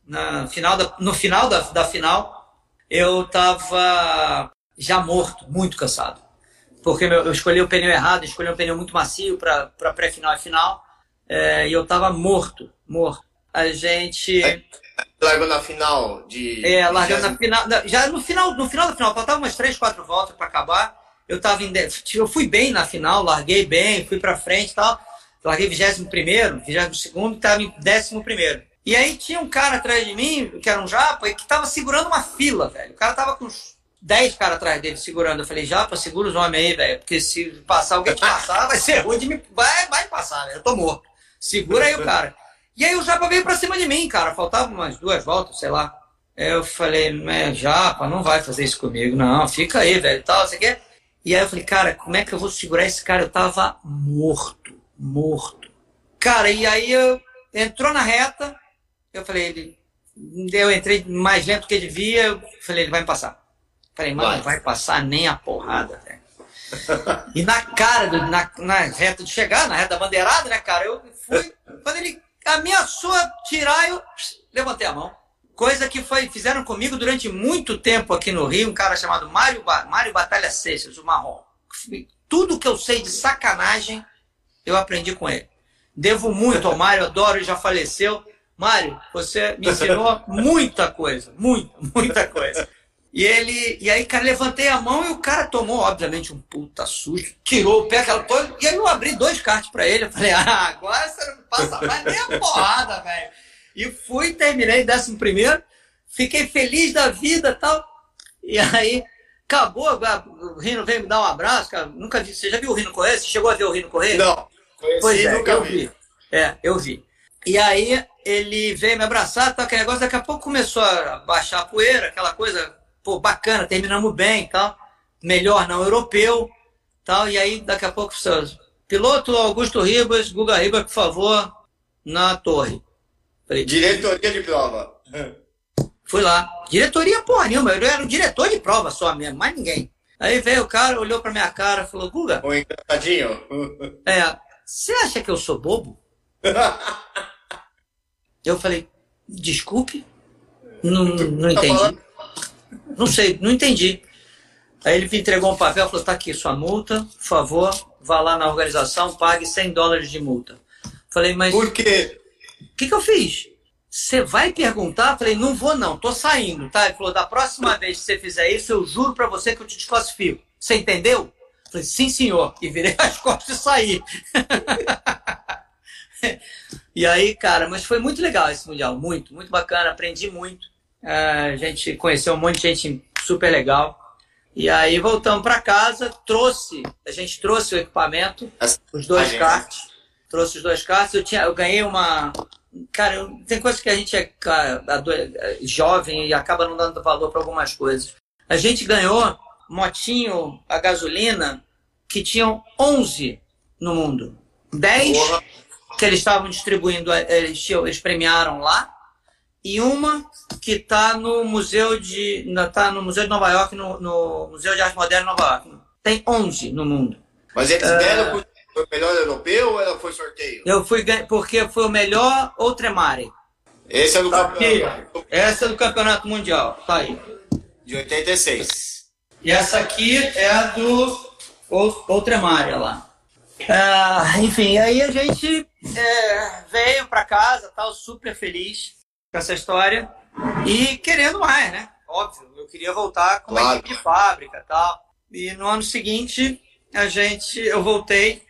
na final da, no final da, da final, eu tava já morto, muito cansado. Porque eu escolhi o pneu errado, escolhi um pneu muito macio para pré-final e final, é, e eu tava morto, morto. A gente... Largou na final de... É, largou na final, já no final, no final da final, faltava umas 3, 4 voltas para acabar, eu tava em, eu fui bem na final, larguei bem, fui para frente e tal, larguei 21 primeiro, 22 segundo, estava em 11 primeiro. E aí tinha um cara atrás de mim, que era um japa, que tava segurando uma fila, velho. O cara tava com uns 10 caras atrás dele segurando. Eu falei, japa, segura os homens aí, velho. Porque se passar alguém te passar, vai ser ruim de me. Vai, vai passar, velho. Eu tô morto. Segura aí o cara. E aí o japa veio pra cima de mim, cara. Faltava umas duas voltas, sei lá. Eu falei, é, japa, não vai fazer isso comigo, não. Fica aí, velho. Tal, você quer? E aí eu falei, cara, como é que eu vou segurar esse cara? Eu tava morto morto. Cara, e aí eu, entrou na reta, Eu falei, ele. Eu entrei mais lento que devia. Eu falei, ele vai me passar. Falei, mano, vai. não vai passar nem a porrada, velho. E na cara, do, na, na reta de chegar, na reta da bandeirada, né, cara? Eu fui. Quando ele ameaçou tirar, eu levantei a mão. Coisa que foi, fizeram comigo durante muito tempo aqui no Rio, um cara chamado Mário, Mário Batalha Seixas, o Marrom. Tudo que eu sei de sacanagem, eu aprendi com ele. Devo muito ao Mário, adoro, já faleceu. Mário, você me ensinou muita coisa, muita, muita coisa. E ele, e aí, cara, levantei a mão e o cara tomou, obviamente, um puta susto, tirou o pé, aquela coisa, e aí eu abri dois cartas para ele. Eu falei, ah, agora você não passa mais nem a porrada, velho. E fui, terminei décimo primeiro, fiquei feliz da vida tal. E aí, acabou, o Rino veio me dar um abraço, cara. Nunca vi. Você já viu o Rino correr? Você chegou a ver o Rino correr? Não, conheci, pois é, nunca eu vi. vi. É, eu vi. E aí ele veio me abraçar, tá, aquele negócio, daqui a pouco começou a baixar a poeira, aquela coisa pô, bacana, terminamos bem tal. Melhor não europeu, tal. E aí, daqui a pouco, piloto Augusto Ribas, Guga Ribas, por favor, na torre. Falei, Diretoria de prova. Fui lá. Diretoria porra nenhuma, eu era o diretor de prova só mesmo, mais ninguém. Aí veio o cara, olhou pra minha cara falou, Guga. O engraçadinho. É, você acha que eu sou bobo? eu falei, desculpe, não, não tá entendi. Não sei, não entendi. Aí ele me entregou um papel, falou: tá aqui sua multa, por favor, vá lá na organização, pague 100 dólares de multa. Falei, mas. Por quê? O que, que eu fiz? Você vai perguntar? Falei, não vou não, tô saindo, tá? Ele falou, da próxima vez que você fizer isso, eu juro para você que eu te desclassifico. Você entendeu? Falei, sim, senhor. E virei as costas e saí. e aí, cara, mas foi muito legal esse Mundial, muito, muito bacana, aprendi muito. É, a gente conheceu um monte de gente super legal. E aí voltamos para casa, trouxe, a gente trouxe o equipamento, os dois karts, trouxe os dois karts. Eu, tinha, eu ganhei uma. Cara, eu, tem coisas que a gente é cara, jovem e acaba não dando valor para algumas coisas. A gente ganhou motinho a gasolina que tinham 11 no mundo. 10 Porra. que eles estavam distribuindo, eles, eles premiaram lá e uma que está no museu de tá no museu de Nova York, no, no, Museu de Arte Moderna de Nova York. Tem 11 no mundo. Mas eles uh, deram por, foi o melhor europeu ou ela foi sorteio? Eu fui porque foi o melhor Outremare. Esse é do tá campeonato. Essa é do campeonato mundial. Tá aí. De 86. E essa aqui é a do Outremare lá. Uh, enfim, aí a gente é, veio para casa, tal, super feliz com essa história e querendo mais, né? Óbvio, eu queria voltar com claro. uma equipe de fábrica tal. E no ano seguinte, a gente, eu voltei,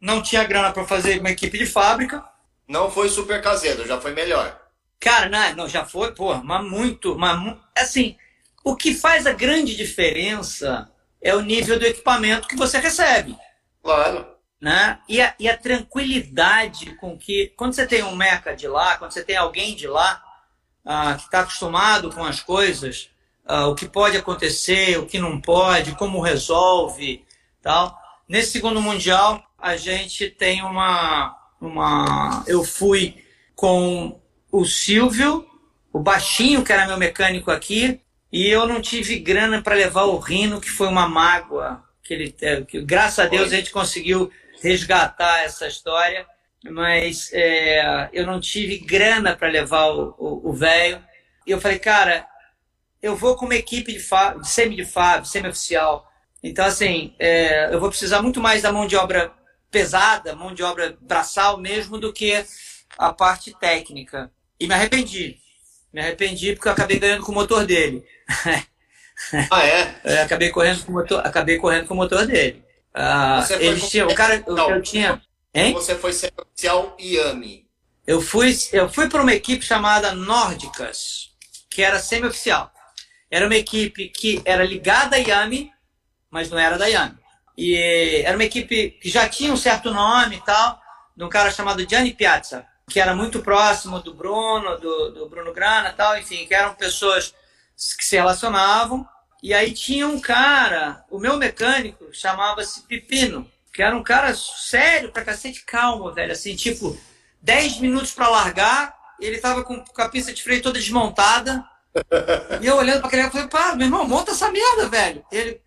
não tinha grana para fazer uma equipe de fábrica. Não foi super caseiro, já foi melhor. Cara, não, não já foi, pô, mas muito, mas assim, o que faz a grande diferença é o nível do equipamento que você recebe. Claro né? E a, e a, tranquilidade com que, quando você tem um meca de lá, quando você tem alguém de lá ah, que está acostumado com as coisas, ah, o que pode acontecer, o que não pode, como resolve, tal. Nesse segundo mundial, a gente tem uma, uma, eu fui com o Silvio, o baixinho que era meu mecânico aqui, e eu não tive grana para levar o Rino, que foi uma mágoa que ele, que, graças a Deus a gente conseguiu resgatar essa história, mas é, eu não tive grana para levar o velho. E eu falei, cara, eu vou com uma equipe de, de semi de fábrica, semi-oficial. Então, assim, é, eu vou precisar muito mais da mão de obra pesada, mão de obra braçal mesmo, do que a parte técnica. E me arrependi. Me arrependi porque eu acabei ganhando com o motor dele. Ah, é? é acabei correndo com o motor, acabei correndo com o motor dele. Ah, eles tinham, o cara, eu, eu tinha, hein? Você foi ser oficial IAMI. Eu fui, eu fui para uma equipe chamada Nórdicas, que era semi-oficial. Era uma equipe que era ligada à IAMI, mas não era da IAMI. E era uma equipe que já tinha um certo nome e tal, de um cara chamado Gianni Piazza, que era muito próximo do Bruno, do, do Bruno Grana e tal, enfim, que eram pessoas que se relacionavam e aí tinha um cara, o meu mecânico chamava-se Pepino, que era um cara sério pra cacete, calmo, velho. Assim, tipo, 10 minutos para largar, ele tava com, com a pista de freio toda desmontada. e eu olhando pra aquele cara, falei, pá, meu irmão, monta essa merda, velho. Ele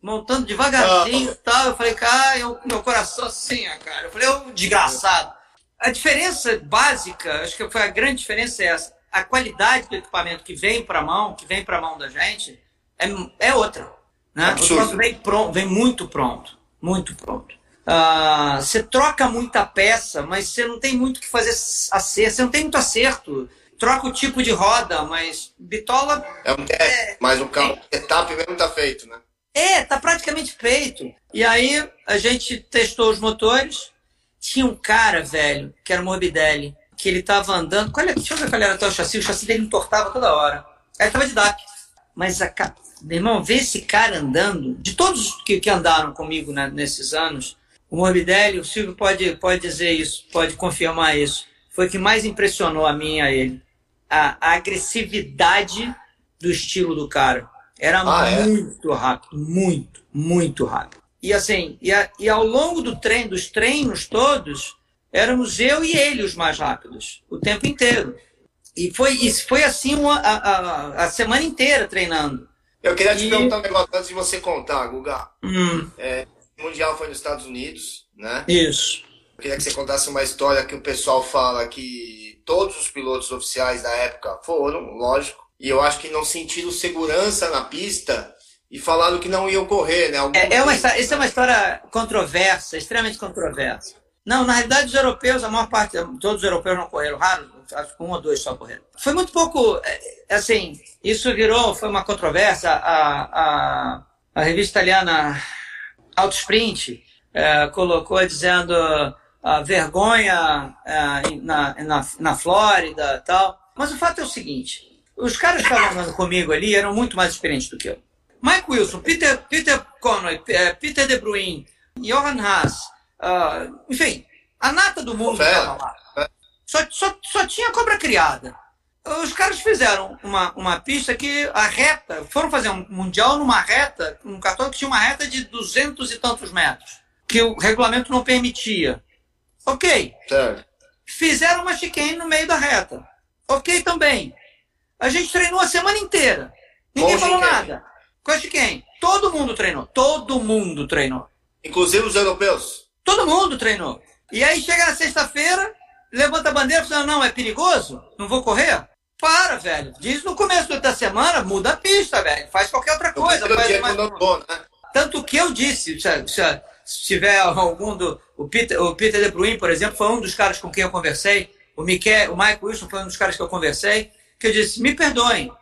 montando devagarzinho e tal. Eu falei, cara, eu, meu coração assim, ó, cara. Eu falei, ô, desgraçado. A diferença básica, acho que foi a grande diferença é essa. A qualidade do equipamento que vem para mão, que vem para mão da gente, é, é outra. Né? O troço vem, pronto, vem muito pronto. Muito pronto. Uh, você troca muita peça, mas você não tem muito o que fazer acerto. Você não tem muito acerto. Troca o tipo de roda, mas bitola. É um teste, é, mas o carro, é, etapa mesmo tá feito, né? É, tá praticamente feito. E aí a gente testou os motores. Tinha um cara, velho, que era o Morbidelli, que ele tava andando. Qual é, deixa eu ver qual era até o chassi. O chassi dele entortava toda hora. Aí tava de DAC. Mas, a, meu irmão, ver esse cara andando, de todos que, que andaram comigo né, nesses anos, o Morbidelli, o Silvio pode, pode dizer isso, pode confirmar isso. Foi o que mais impressionou a mim a ele. A, a agressividade do estilo do cara. Era ah, é? muito é? rápido, muito, muito rápido. E assim, e, a, e ao longo do treino, dos treinos todos, éramos eu e ele os mais rápidos, o tempo inteiro. E foi, isso foi assim uma, a, a, a semana inteira treinando. Eu queria te e... perguntar um negócio antes de você contar, Guga. Hum. É, o Mundial foi nos Estados Unidos, né? Isso. Eu queria que você contasse uma história que o pessoal fala que todos os pilotos oficiais da época foram, lógico, e eu acho que não sentiram segurança na pista e falaram que não iam correr, né? É, é uma, isso é uma história controversa, extremamente controversa. Não, na realidade, os europeus, a maior parte, todos os europeus não correram, raro, acho que um ou dois só correram. Foi muito pouco, é, assim, isso virou, foi uma controvérsia. A, a, a revista italiana Autosprint é, colocou dizendo a vergonha é, na, na, na Flórida tal. Mas o fato é o seguinte: os caras que estavam comigo ali eram muito mais experientes do que eu. Mike Wilson, Peter, Peter Conway, é, Peter De Bruyne, Johan Haas, uh, enfim, a nata do mundo estava lá. Só, só, só tinha cobra criada. Os caras fizeram uma, uma pista que a reta, foram fazer um mundial numa reta, um cartão que tinha uma reta de duzentos e tantos metros, que o regulamento não permitia. Ok. Certo. Fizeram uma chicane no meio da reta. Ok também. A gente treinou a semana inteira. Ninguém falou nada. Quase quem? Todo mundo treinou. Todo mundo treinou. Inclusive os europeus? Todo mundo treinou. E aí chega na sexta-feira, levanta a bandeira e fala, não, é perigoso? Não vou correr? Para, velho. Diz no começo da semana, muda a pista, velho. Faz qualquer outra coisa. Faz mais... Bom, né? Tanto que eu disse, se, se, se tiver algum do. O Peter, o Peter De Bruyne, por exemplo, foi um dos caras com quem eu conversei. O, Miquel, o Mike Wilson foi um dos caras que eu conversei que eu disse: me perdoem,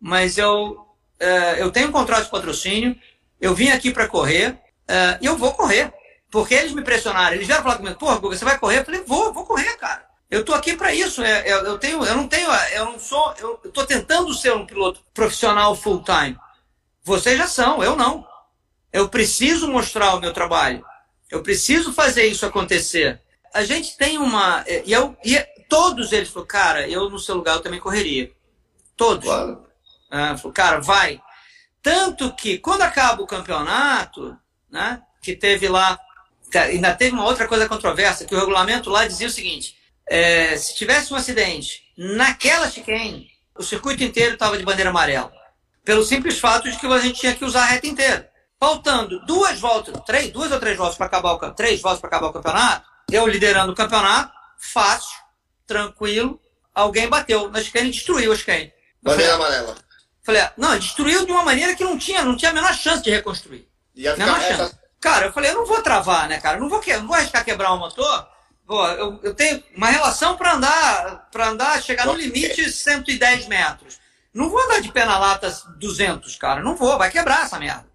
mas eu, uh, eu tenho um contrato de patrocínio, eu vim aqui para correr uh, e eu vou correr. Porque eles me pressionaram, eles vieram falar comigo: porra, Guga, você vai correr? Eu falei: vou, vou correr, cara. Eu tô aqui para isso. É, eu, eu, tenho, eu não tenho, eu não sou, eu, eu tô tentando ser um piloto profissional full time. Vocês já são, eu não. Eu preciso mostrar o meu trabalho. Eu preciso fazer isso acontecer. A gente tem uma. E, eu, e todos eles falaram, cara, eu no seu lugar eu também correria. Todos. Claro. Ah, falou, cara, vai. Tanto que quando acaba o campeonato, né, que teve lá, ainda teve uma outra coisa controversa, que o regulamento lá dizia o seguinte: é, se tivesse um acidente naquela chicane, o circuito inteiro estava de bandeira amarela. Pelo simples fato de que a gente tinha que usar a reta inteira. Faltando duas voltas, três, duas ou três voltas para acabar o três voltas para acabar o campeonato, eu liderando o campeonato, fácil, tranquilo, alguém bateu na chicane e destruiu a chicane. Bandeira amarela. Falei, ah, não, destruiu de uma maneira que não tinha, não tinha a menor chance de reconstruir. Ia menor chance. Cara, eu falei, eu não vou travar, né, cara? Eu não vou, não vou arriscar quebrar o motor. Pô, eu, eu tenho uma relação para andar, para andar, chegar no limite 110 metros. Não vou andar de pé na lata 200, cara. Não vou, vai quebrar essa merda.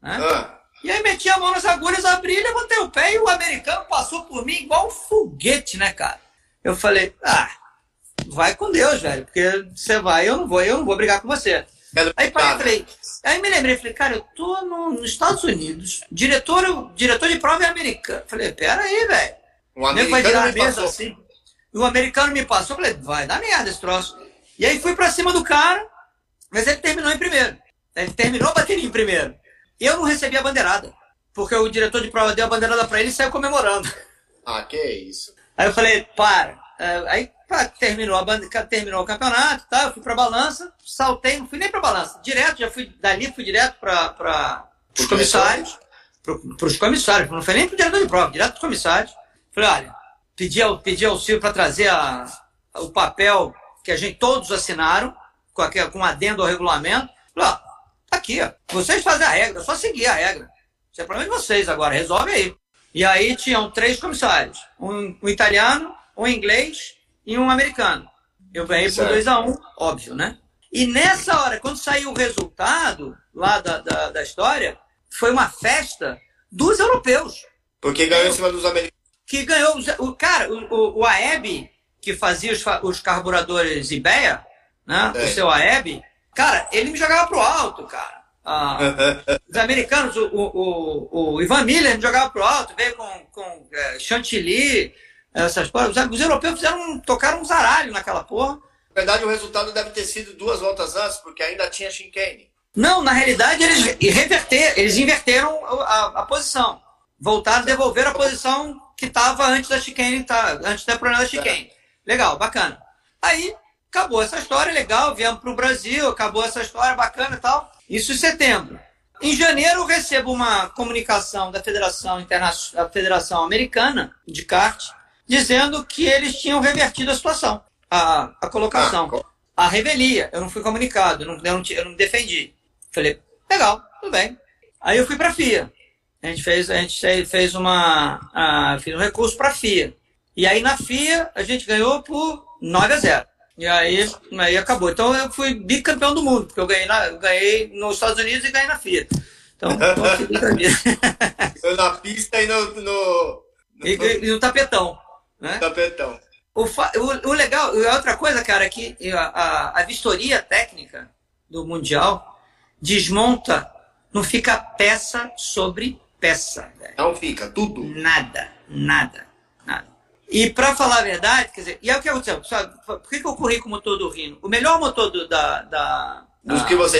Né? Ah. E aí meti a mão nas agulhas, abri, levantei o pé e o americano passou por mim igual um foguete, né, cara? Eu falei, ah, vai com Deus, velho, porque você vai, eu não vou, eu não vou brigar com você. Aí parei, falei, aí me lembrei, falei, cara, eu tô no, nos Estados Unidos, diretor, diretor de prova é americano. Falei, pera aí, velho. Um americano vai virar a mesa passou. assim. E o americano me passou, falei, vai dar merda esse troço. E aí fui pra cima do cara, mas ele terminou em primeiro. Ele terminou a bateria em primeiro. Eu não recebi a bandeirada, porque o diretor de prova deu a bandeirada pra ele e saiu comemorando. Ah, que isso. Aí eu falei, para. É, aí terminou, a banda, terminou o campeonato, tá? eu fui para balança, saltei, não fui nem para balança, direto, já fui dali, fui direto para os comissários, para os comissários, não foi nem para o diretor de prova, direto para os comissários. Falei, olha, pedi, pedi auxílio para trazer a, o papel que a gente todos assinaram, com, aquele, com adendo ao regulamento. Falei, ó, tá aqui, ó, vocês fazem a regra, é só seguir a regra. Isso é problema de vocês agora, resolve aí. E aí tinham três comissários, um, um italiano, um inglês e um americano. Eu ganhei por 2 a 1 um, óbvio, né? E nessa hora, quando saiu o resultado lá da, da, da história, foi uma festa dos europeus. Porque ganhou em cima dos americanos. Que ganhou. O, cara, o, o AEB, que fazia os, os carburadores IBEA, né? É. O seu AEB, cara, ele me jogava pro alto, cara. Ah, os americanos, o, o, o, Ivan Miller me jogava pro alto, veio com, com é, chantilly, essas coisas. Os, europeus fizeram, tocaram um zaralho naquela porra. Na verdade, o resultado deve ter sido duas voltas antes, porque ainda tinha chicane. Não, na realidade, eles, reverter, eles inverteram a, a posição. Voltaram, devolveram a posição que estava antes da chicane, tá, antes da problema da chicane. Legal, bacana. Aí, acabou essa história, legal, viemos para o Brasil, acabou essa história, bacana e tal. Isso em setembro. Em janeiro, eu recebo uma comunicação da Federação, Internacional, da Federação Americana de kart, dizendo que eles tinham revertido a situação, a, a colocação. Ah, a revelia. Eu não fui comunicado, eu não, eu não, eu não defendi. Falei, legal, tudo bem. Aí eu fui para a FIA. A gente fez, a gente fez uma, a, fiz um recurso para a FIA. E aí na FIA a gente ganhou por 9 a 0. E aí, aí acabou. Então eu fui bicampeão do mundo, porque eu ganhei, na, eu ganhei nos Estados Unidos e ganhei na FIA. Então, eu na pista e no. no, no... E, e, no tapetão. Né? Tapetão. O, o, o legal, outra coisa, cara, é que a, a, vistoria técnica do Mundial desmonta, não fica peça sobre peça. Velho. Não fica, tudo. Nada, nada, nada. E para falar a verdade, quer dizer, e é o que aconteceu. Sabe, por que, que eu corri com o motor do Rino? O melhor motor do, da, da, da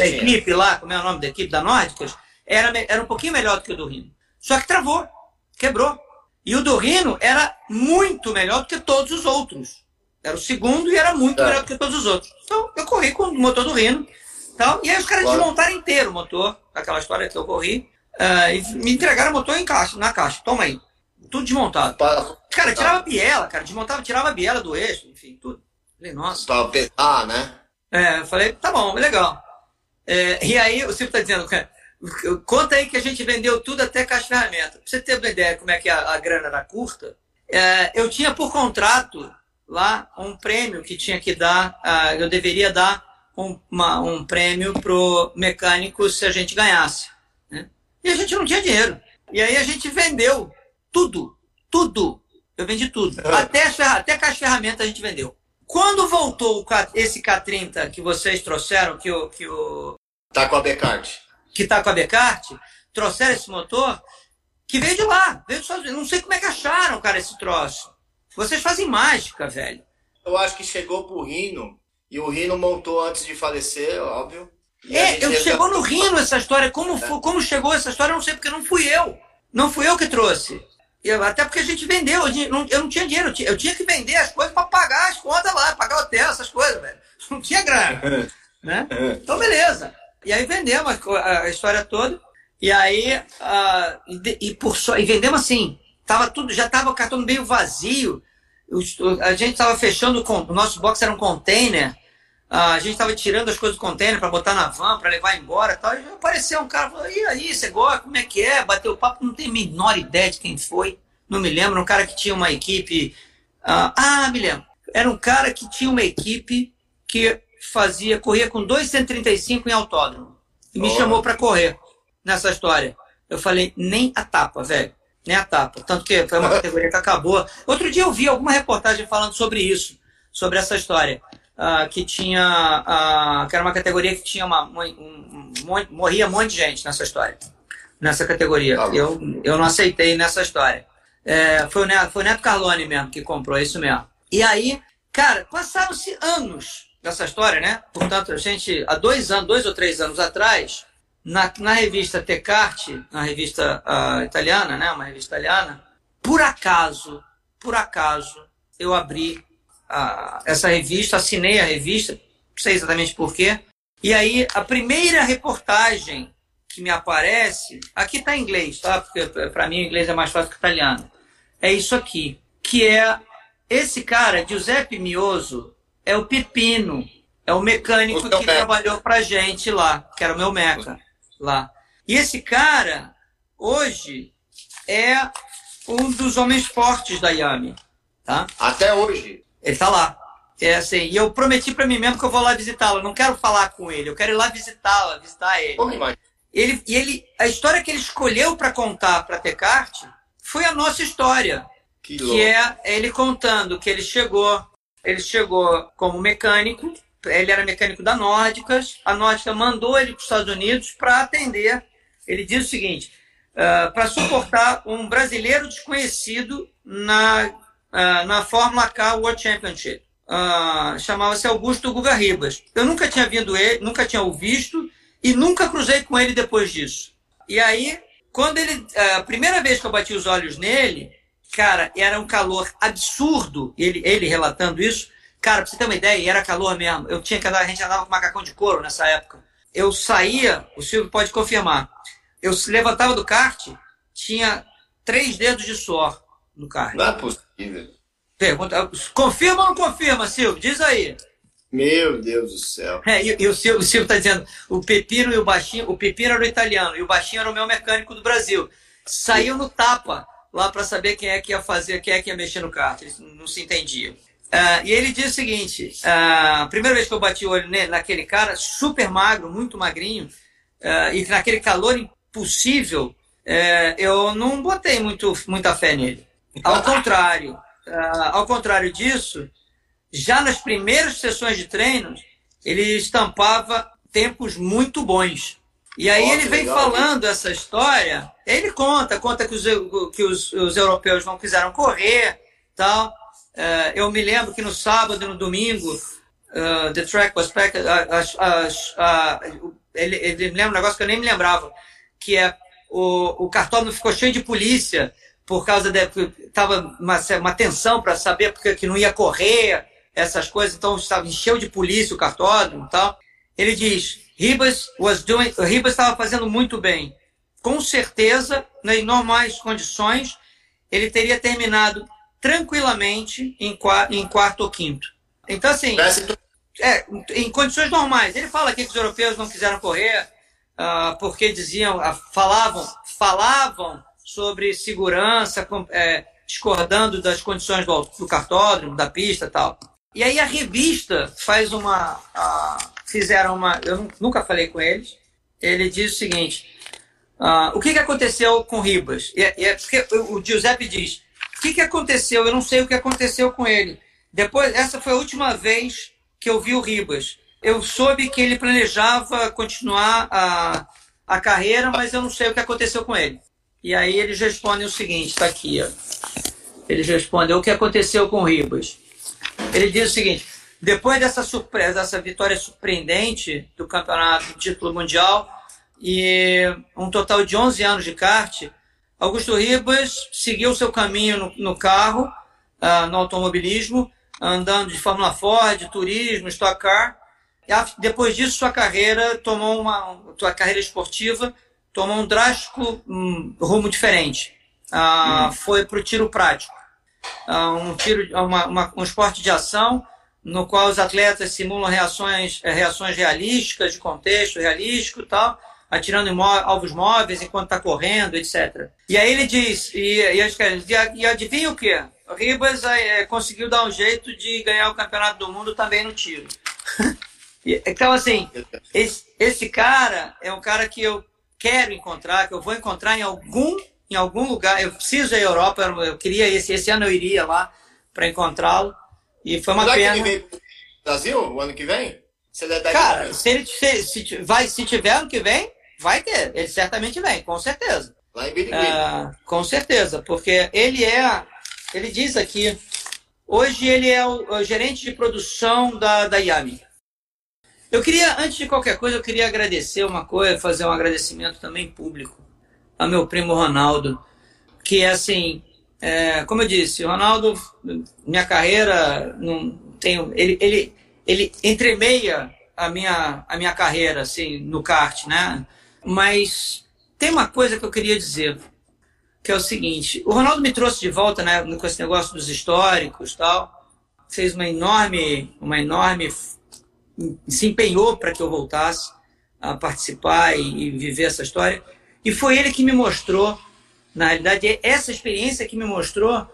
tinha. equipe lá, como é o nome da equipe da Nórdicas, era, era um pouquinho melhor do que o do Rino. Só que travou, quebrou. E o do Rino era muito melhor do que todos os outros. Era o segundo e era muito é. melhor do que todos os outros. Então, eu corri com o motor do Rino. Então, e aí os caras claro. desmontaram inteiro o motor, aquela história que eu corri, uh, e me entregaram o motor em caixa, na caixa. Toma aí. Tudo desmontado. Para... Cara, tirava a biela, cara. Desmontava, tirava a biela do eixo, enfim, tudo. Falei, nossa. Pra pesar, né? É, eu falei, tá bom, legal. É, e aí o Silvio tá dizendo, conta aí que a gente vendeu tudo até caixa de ferramenta. Pra você ter uma ideia como é que a, a grana era curta, é, eu tinha por contrato lá um prêmio que tinha que dar, uh, eu deveria dar um, uma, um prêmio pro mecânico se a gente ganhasse. Né? E a gente não tinha dinheiro. E aí a gente vendeu tudo, tudo. Eu vendi tudo. É. Até, até caixa de ferramenta a gente vendeu. Quando voltou esse K30 que vocês trouxeram, que o. Que o tá com a Becart. Que tá com a Becart, trouxeram esse motor, que veio de lá. Veio de Não sei como é que acharam, cara, esse troço. Vocês fazem mágica, velho. Eu acho que chegou pro Rino e o Rino montou antes de falecer, óbvio. É, eu chegou no Rino essa história. Como, é. como chegou essa história, eu não sei, porque não fui eu. Não fui eu que trouxe. Eu, até porque a gente vendeu. Eu não, eu não tinha dinheiro. Eu tinha, eu tinha que vender as coisas para pagar as contas lá, pagar hotel, essas coisas, velho. Não tinha grana. né? Então, beleza. E aí vendemos a, história toda. E aí, uh, e, e, por so, e vendemos assim. Tava tudo, já estava o cartão meio vazio. A gente estava fechando, o nosso box era um container a gente estava tirando as coisas do container para botar na van, para levar embora tal. E apareceu um cara, falou, e aí, você gosta? Como é que é? Bateu o papo, não tenho a menor ideia de quem foi. Não me lembro, um cara que tinha uma equipe. Uh, ah, me lembro. Era um cara que tinha uma equipe que fazia, corria com 235 em autódromo. E me oh. chamou para correr nessa história. Eu falei, nem a tapa, velho. Nem a tapa. Tanto que foi uma categoria que acabou. Outro dia eu vi alguma reportagem falando sobre isso, sobre essa história uh, que tinha. Uh, que era uma categoria que tinha uma. Um, um, um, morria um monte de gente nessa história. Nessa categoria. Ah, eu, eu não aceitei nessa história. É, foi, o Neto, foi o Neto Carlone mesmo que comprou, é isso mesmo. E aí, cara, passaram-se anos nessa história, né? Portanto, a gente, há dois anos, dois ou três anos atrás, na, na revista Tecarte, na revista uh, italiana, né? Uma revista italiana, por acaso, por acaso, eu abri a, essa revista, assinei a revista, não sei exatamente porquê. E aí, a primeira reportagem que me aparece, aqui está em inglês, tá? Porque para mim o inglês é mais fácil que o italiano. É isso aqui, que é esse cara, Giuseppe Mioso, é o Pepino, é o mecânico o que trabalhou pra gente lá, que era o meu meca lá. E esse cara, hoje, é um dos homens fortes da Yami, tá? Até hoje. Ele tá lá. É assim, e eu prometi para mim mesmo que eu vou lá visitá-lo. Não quero falar com ele, eu quero ir lá visitá-lo, visitar ele. ele e ele, a história que ele escolheu para contar para Tecarte foi a nossa história, que, que é ele contando que ele chegou, ele chegou como mecânico, ele era mecânico da Nórdicas, a Nórdica mandou ele para os Estados Unidos para atender. Ele diz o seguinte: uh, para suportar um brasileiro desconhecido na, uh, na Fórmula K World Championship. Uh, chamava-se Augusto Guga Ribas. Eu nunca tinha vindo ele, nunca tinha o visto e nunca cruzei com ele depois disso. E aí, quando ele, a primeira vez que eu bati os olhos nele, cara, era um calor absurdo. Ele, ele relatando isso, cara, pra você ter uma ideia, era calor mesmo. Eu tinha que andar, a gente andava com macacão de couro nessa época. Eu saía, o Silvio pode confirmar. Eu se levantava do kart, tinha três dedos de suor no kart. Não é possível. Pergunta, confirma ou não confirma, Silvio? Diz aí. Meu Deus do céu. É, e, e o Silvio está dizendo, o Pepino e o Baixinho, o Pepino era o italiano e o Baixinho era o meu mecânico do Brasil. Saiu no tapa lá para saber quem é que ia fazer, quem é que ia mexer no kart. Eles não se entendiam. Uh, e ele diz o seguinte: a uh, primeira vez que eu bati o olho nele, naquele cara, super magro, muito magrinho, uh, e naquele calor impossível, eh, eu não botei muito, muita fé nele. Ao contrário, ao contrário disso, já nas primeiras sessões de treinos, ele estampava tempos muito bons. E aí Nossa, ele vem legal, falando essa história, ele conta, conta que os, que os, os europeus não quiseram correr, tal. Uh, eu me lembro que no sábado e no domingo, uh, the track was packed, ele, ele me lembra um negócio que eu nem me lembrava, que é o, o cartódromo ficou cheio de polícia, por causa de estava uma, uma tensão para saber porque que não ia correr essas coisas, então estava encheu de polícia o cartódromo tal. Ele diz, Ribas was doing, Ribas estava fazendo muito bem. Com certeza, nas normais condições, ele teria terminado tranquilamente em, em quarto ou quinto. Então, assim, é, em condições normais. Ele fala aqui que os europeus não quiseram correr uh, porque diziam, uh, falavam, falavam sobre segurança, é, discordando das condições do, do cartódromo, da pista tal. E aí a revista faz uma. A, fizeram uma. Eu nunca falei com eles. Ele diz o seguinte: uh, o que, que aconteceu com Ribas? E, é, é porque o Giuseppe diz: o que, que aconteceu? Eu não sei o que aconteceu com ele. Depois, essa foi a última vez que eu vi o Ribas. Eu soube que ele planejava continuar a, a carreira, mas eu não sei o que aconteceu com ele. E aí eles respondem o seguinte, está aqui, ó. Eles respondem o que aconteceu com o Ribas. Ele diz o seguinte: depois dessa surpresa, dessa vitória surpreendente do campeonato título mundial e um total de 11 anos de kart, Augusto Ribas seguiu seu caminho no, no carro, uh, no automobilismo, andando de Fórmula Ford, turismo, Stock Car. E, depois disso, sua carreira tomou uma sua carreira esportiva tomou um drástico um, rumo diferente. Ah, uhum. Foi para o tiro prático. Ah, um, tiro, uma, uma, um esporte de ação no qual os atletas simulam reações, reações realísticas, de contexto realístico e tal, atirando em alvos móveis enquanto está correndo, etc. E aí ele diz, e, e, e adivinha o quê? O Ribas é, conseguiu dar um jeito de ganhar o campeonato do mundo também no tiro. então, assim, esse, esse cara é um cara que eu quero encontrar, que eu vou encontrar em algum, em algum lugar. Eu preciso ir à Europa, eu queria esse, esse ano eu iria lá para encontrá-lo. E foi uma Será pena. Que ele vem pro Brasil o ano que vem? Ele é Cara, se ele se, se, vai, se tiver ano que vem, vai ter. Ele certamente vem, com certeza. Lá em Birigui. Ah, com certeza, porque ele é. Ele diz aqui. Hoje ele é o, o gerente de produção da, da Yami. Eu queria, antes de qualquer coisa, eu queria agradecer uma coisa, fazer um agradecimento também público ao meu primo Ronaldo, que é assim, É, como eu disse, Ronaldo, minha carreira, não tenho, ele, ele, ele entremeia a minha, a minha carreira assim, no kart, né? Mas tem uma coisa que eu queria dizer, que é o seguinte: o Ronaldo me trouxe de volta né, com esse negócio dos históricos tal, fez uma enorme, uma enorme. se empenhou para que eu voltasse a participar e, e viver essa história. E foi ele que me mostrou na realidade, é essa experiência que me mostrou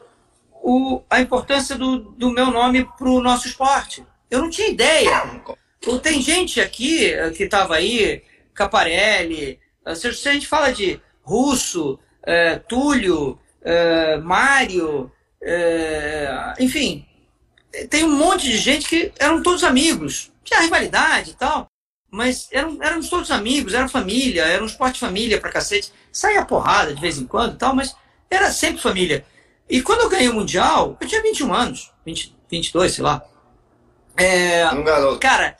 o, a importância do, do meu nome para o nosso esporte. Eu não tinha ideia. Tem gente aqui eh, que estava aí, Caparelli, eh, se a gente fala de Russo, é, Túlio, é, Mário, é, enfim, tem um monte de gente que eram todos amigos. Tinha rivalidade e tal, mas eram, éramos todos amigos, era família, era um esporte família pra cacete. Saía porrada de vez em quando e tal, mas era sempre família. E quando eu ganhei o Mundial, eu tinha 21 anos, 20, 22, sei lá. É, um garoto. Cara,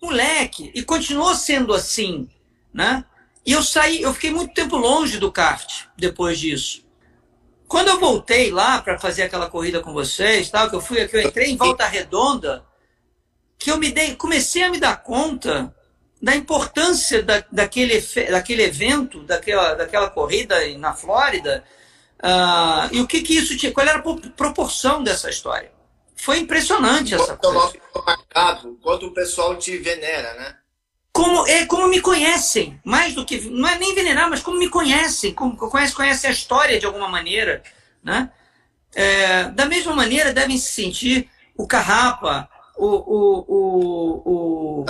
moleque, e continuou sendo assim, né? E eu saí, eu fiquei muito tempo longe do kart depois disso. Quando eu voltei lá para fazer aquela corrida com vocês, tal, que eu fui, que eu entrei em volta redonda, que eu me dei, comecei a me dar conta da importância da, daquele, daquele evento, daquela, daquela corrida na Flórida, uh, e o que, que isso tinha, qual era a proporção dessa história. Foi impressionante essa coisa. Marcado, quanto o pessoal te venera, né? Como, é, como me conhecem, mais do que. Não é nem venerar, mas como me conhecem, como conhecem, conhecem a história de alguma maneira. Né? É, da mesma maneira, devem se sentir o Carrapa, o, o, o, o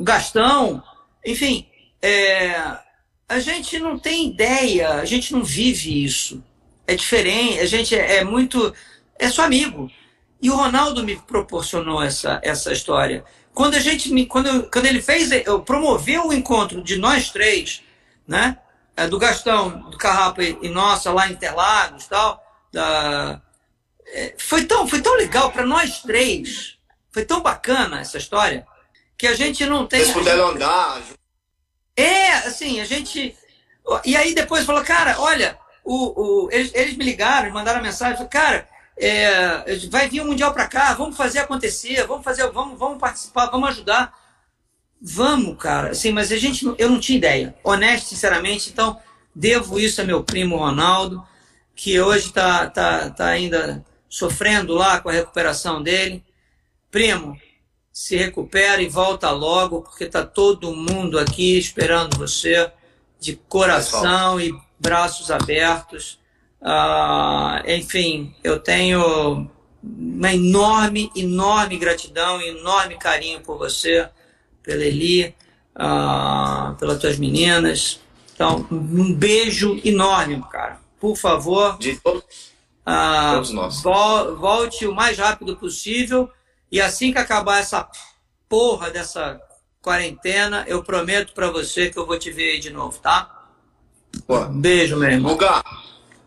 Gastão, enfim, é, a gente não tem ideia, a gente não vive isso. É diferente, a gente é, é muito. É só amigo. E o Ronaldo me proporcionou essa, essa história. Quando a gente me, quando, quando ele fez, eu promoveu o encontro de nós três, né? É, do Gastão, do Carrapa e, e nossa lá em Interlagos, tal, da, é, foi tão, foi tão legal para nós três foi tão bacana essa história que a gente não tem. Vocês puderam andar. É, assim, a gente. E aí depois falou, cara, olha, o, o, eles, eles me ligaram, mandaram mensagem, cara, é, vai vir o Mundial para cá, vamos fazer acontecer, vamos fazer, vamos, vamos participar, vamos ajudar. Vamos, cara. Assim, mas a gente, eu não tinha ideia. Honesto, sinceramente, então devo isso a meu primo Ronaldo, que hoje está tá, tá ainda sofrendo lá com a recuperação dele. Primo, se recupera e volta logo, porque está todo mundo aqui esperando você de coração e braços abertos. Ah, enfim, eu tenho uma enorme, enorme gratidão e enorme carinho por você, pela Eli, ah, pelas tuas meninas. Então, um beijo enorme, cara. Por favor, de todos, ah, todos nós. volte o mais rápido possível e assim que acabar essa porra dessa quarentena, eu prometo para você que eu vou te ver aí de novo, tá? Pô, um beijo, meu irmão. Guga,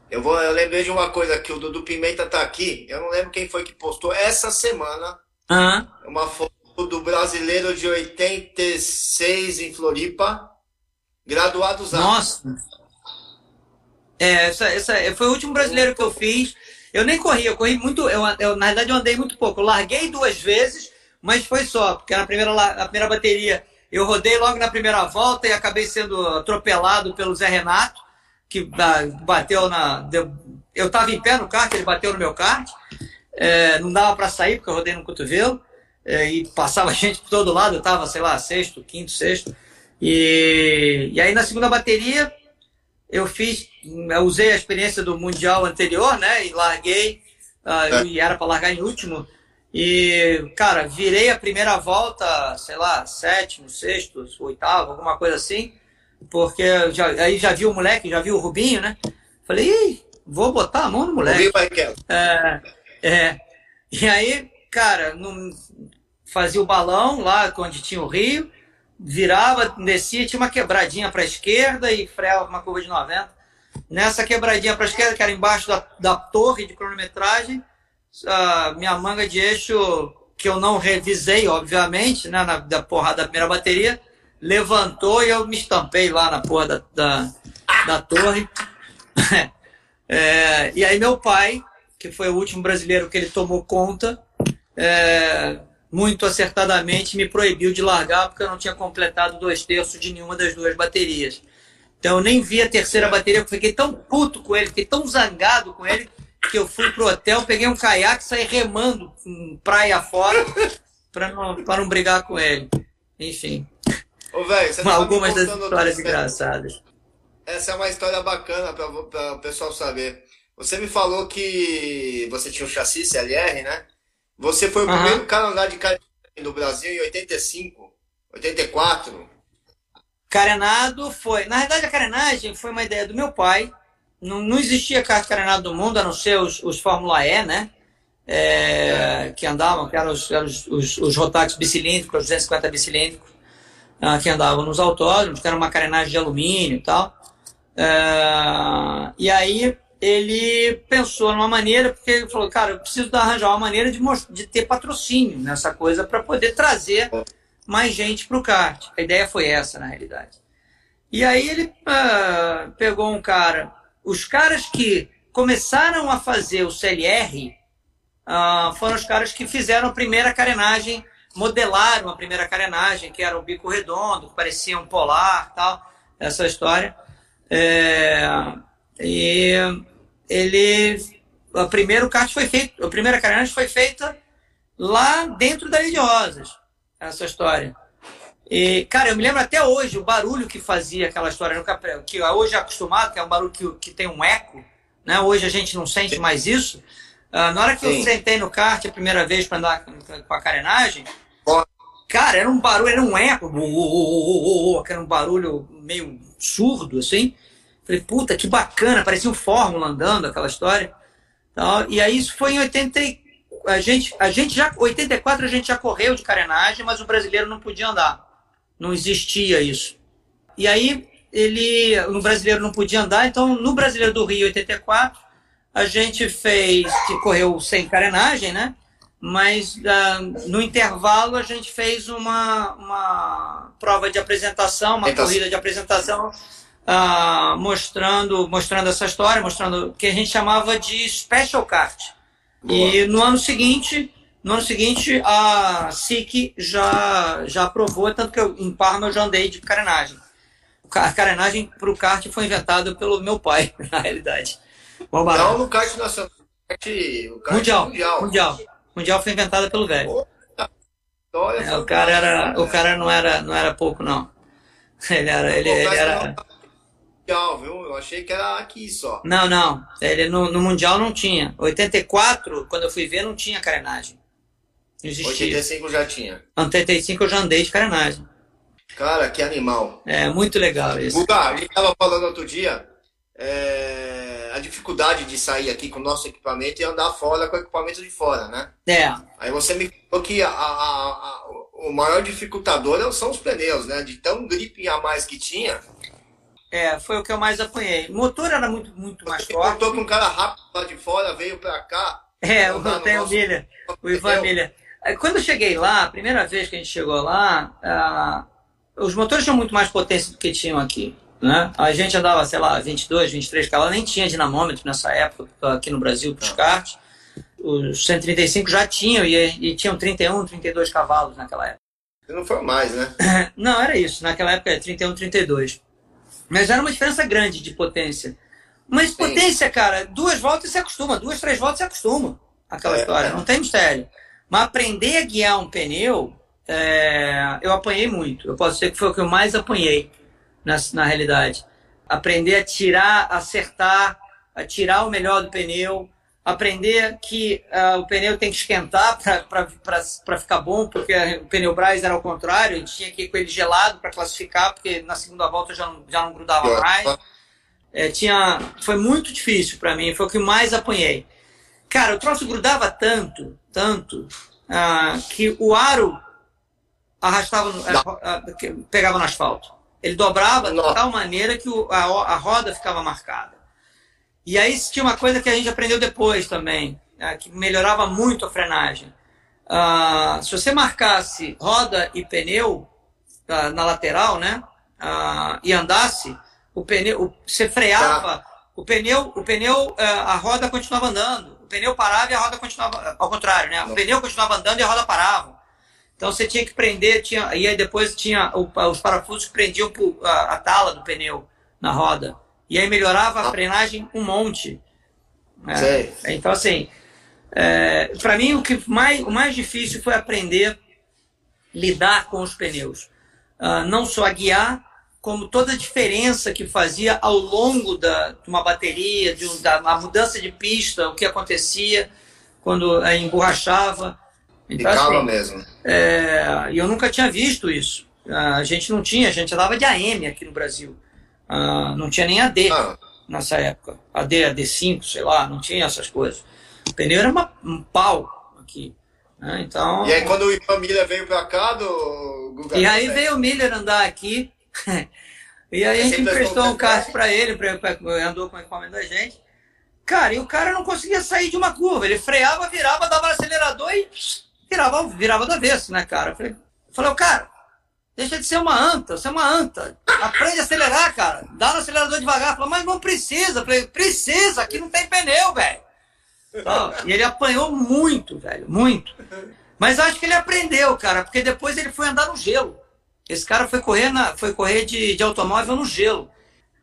eu, vou, eu lembrei de uma coisa que o Dudu Pimenta tá aqui. Eu não lembro quem foi que postou essa semana. Uhum. Uma foto do brasileiro de 86 em Floripa. Graduados Nossa! É, essa, essa, foi o último brasileiro que eu fiz. Eu nem corri, eu corri muito. Eu, eu, na verdade, eu andei muito pouco. Eu larguei duas vezes, mas foi só, porque na primeira, na primeira bateria eu rodei logo na primeira volta e acabei sendo atropelado pelo Zé Renato, que bateu na. Deu, eu estava em pé no kart, ele bateu no meu kart. É, não dava para sair porque eu rodei no cotovelo. É, e passava gente por todo lado, eu estava, sei lá, sexto, quinto, sexto. E, e aí na segunda bateria eu fiz, eu usei a experiência do Mundial anterior, né? E larguei, uh, e era para largar em último. E, cara, virei a primeira volta, sei lá, sétimo, sexto, oitavo, alguma coisa assim, porque já, aí já vi o moleque, já vi o Rubinho, né? Falei, Ih, vou botar a mão no moleque. É, é. E aí, cara, não, fazia o balão lá onde tinha o rio, virava, descia, tinha uma quebradinha para a esquerda e freava uma curva de 90. Nessa quebradinha para a esquerda, que era embaixo da, da torre de cronometragem, a minha manga de eixo, que eu não revisei, obviamente, né, na da porra da primeira bateria, levantou e eu me estampei lá na porra da, da, da torre. É, e aí meu pai, que foi o último brasileiro que ele tomou conta, é, muito acertadamente me proibiu de largar porque eu não tinha completado dois terços de nenhuma das duas baterias. Então eu nem vi a terceira bateria, porque fiquei tão puto com ele, fiquei tão zangado com ele, que eu fui pro hotel, peguei um caiaque e saí remando praia fora para não, não brigar com ele. Enfim. Ô, você Algumas das histórias engraçadas. Essa é uma história bacana para o pessoal saber. Você me falou que você tinha um chassi CLR, né? Você foi o uhum. primeiro cara a andar de carenagem do Brasil em 85, 84. Carenado foi. Na verdade, a carenagem foi uma ideia do meu pai. Não, não existia carro carenado do mundo, a não ser os, os Fórmula E, né? É, é. Que andavam, que eram os, eram os, os, os Rotax bicilíndricos, 250 bicilíndricos, que andavam nos autódromos, que era uma carenagem de alumínio e tal. Uh, e aí ele pensou numa maneira, porque ele falou, cara, eu preciso arranjar uma maneira de, de ter patrocínio nessa coisa para poder trazer mais gente para o kart. A ideia foi essa, na realidade. E aí ele uh, pegou um cara. Os caras que começaram a fazer o CLR uh, foram os caras que fizeram a primeira carenagem, modelaram a primeira carenagem, que era o bico redondo, que parecia um polar tal, essa história. É, e ele. O primeiro kart foi feito, a primeira carenagem foi feita lá dentro da Rosas, essa história. E, cara, eu me lembro até hoje o barulho que fazia aquela história que hoje é acostumado, que é um barulho que, que tem um eco, né? Hoje a gente não sente mais isso. Uh, na hora que Sim. eu sentei no kart a primeira vez para andar com a carenagem, cara, era um barulho, era um eco, que era um barulho meio surdo, assim. Falei, puta, que bacana, parecia um Fórmula andando, aquela história. Então, e aí isso foi em 80. A gente, a gente já. 84 a gente já correu de carenagem, mas o brasileiro não podia andar. Não existia isso. E aí ele. No brasileiro não podia andar, então no brasileiro do Rio 84, a gente fez. que correu sem carenagem, né? Mas uh, no intervalo a gente fez uma, uma prova de apresentação, uma então, corrida de apresentação ah, mostrando, mostrando essa história, mostrando que a gente chamava de special cart. Boa. E no ano seguinte, no ano seguinte a SIC já já aprovou, tanto que eu, em Parma eu já andei de carenagem. A carenagem para o kart foi inventada pelo meu pai, na realidade. Não no kart nacional, o kart mundial, mundial. Mundial. Mundial foi inventada pelo velho. É, o cara era, o cara não era, não era pouco não. Ele era, ele, ele era Mundial, viu? Eu achei que era aqui só. Não, não. Ele, no, no Mundial não tinha. 84, quando eu fui ver, não tinha carenagem. Não existia. 85 já tinha. 85 eu já andei de carenagem. Cara, que animal. É, muito legal isso. Buga, a gente tava falando outro dia é, a dificuldade de sair aqui com o nosso equipamento e andar fora com o equipamento de fora, né? É. Aí você me falou que a, a, a, o maior dificultador são os pneus, né? De tão gripe a mais que tinha, é, foi o que eu mais apanhei. O motor era muito, muito mais Você forte. Contou com um cara rápido lá de fora, veio pra cá. É, o Tenho Milha, o Ivan Milha. Quando eu cheguei lá, a primeira vez que a gente chegou lá, uh, os motores tinham muito mais potência do que tinham aqui. Né? A gente andava, sei lá, 22, 23 cavalos, nem tinha dinamômetro nessa época aqui no Brasil para os karts. Os 135 já tinham e, e tinham 31, 32 cavalos naquela época. Não foi mais, né? Não, era isso. Naquela época era 31, 32. Mas era uma diferença grande de potência. Mas Sim. potência, cara, duas voltas se acostuma, duas, três voltas se acostuma. Aquela é, história, é. não tem mistério. Mas aprender a guiar um pneu, é, eu apanhei muito. Eu posso dizer que foi o que eu mais apanhei na, na realidade. Aprender a tirar, acertar, a tirar o melhor do pneu, aprender que uh, o pneu tem que esquentar para ficar bom, porque o pneu Braz era ao contrário, a gente tinha que ir com ele gelado para classificar, porque na segunda volta já não, já não grudava mais. É, tinha, foi muito difícil para mim, foi o que mais apanhei. Cara, o troço grudava tanto, tanto, uh, que o aro arrastava, uh, pegava no asfalto. Ele dobrava de tal maneira que o, a, a roda ficava marcada. E aí tinha uma coisa que a gente aprendeu depois também, né, que melhorava muito a frenagem. Uh, se você marcasse roda e pneu uh, na lateral, né? Uh, e andasse, o pneu, o, você freava, o pneu, o pneu, a roda continuava andando. O pneu parava e a roda continuava, ao contrário, né? O pneu continuava andando e a roda parava. Então você tinha que prender, tinha, e aí depois tinha os parafusos que prendiam a, a tala do pneu na roda. E aí melhorava a ah. frenagem um monte. É, então, assim, é, para mim o que mais, o mais difícil foi aprender lidar com os pneus. Uh, não só a guiar, como toda a diferença que fazia ao longo da, de uma bateria, de um, da uma mudança de pista, o que acontecia quando é, emborrachava. Então, assim, mesmo. É, eu nunca tinha visto isso. A gente não tinha, a gente andava de AM aqui no Brasil. Uh, não tinha nem AD ah. nessa época. AD, AD5, sei lá, não tinha essas coisas. O pneu era uma, um pau aqui. Né? Então, e aí quando o Ivan Miller veio para cá, do Google E aí veio o Miller andar aqui. e aí a gente emprestou um carro para ele, pra, pra, andou com o equipamento da gente. Cara, e o cara não conseguia sair de uma curva. Ele freava, virava, dava no acelerador e virava, virava do avesso, né, cara? Eu falei, eu falei, cara, deixa de ser uma anta, você é uma anta. Aprende a acelerar, cara. Dá no acelerador devagar. Falei, mas não precisa. Eu falei, precisa, aqui não tem pneu, velho. E ele apanhou muito, velho, muito. Mas acho que ele aprendeu, cara, porque depois ele foi andar no gelo. Esse cara foi correr, na, foi correr de, de automóvel no gelo.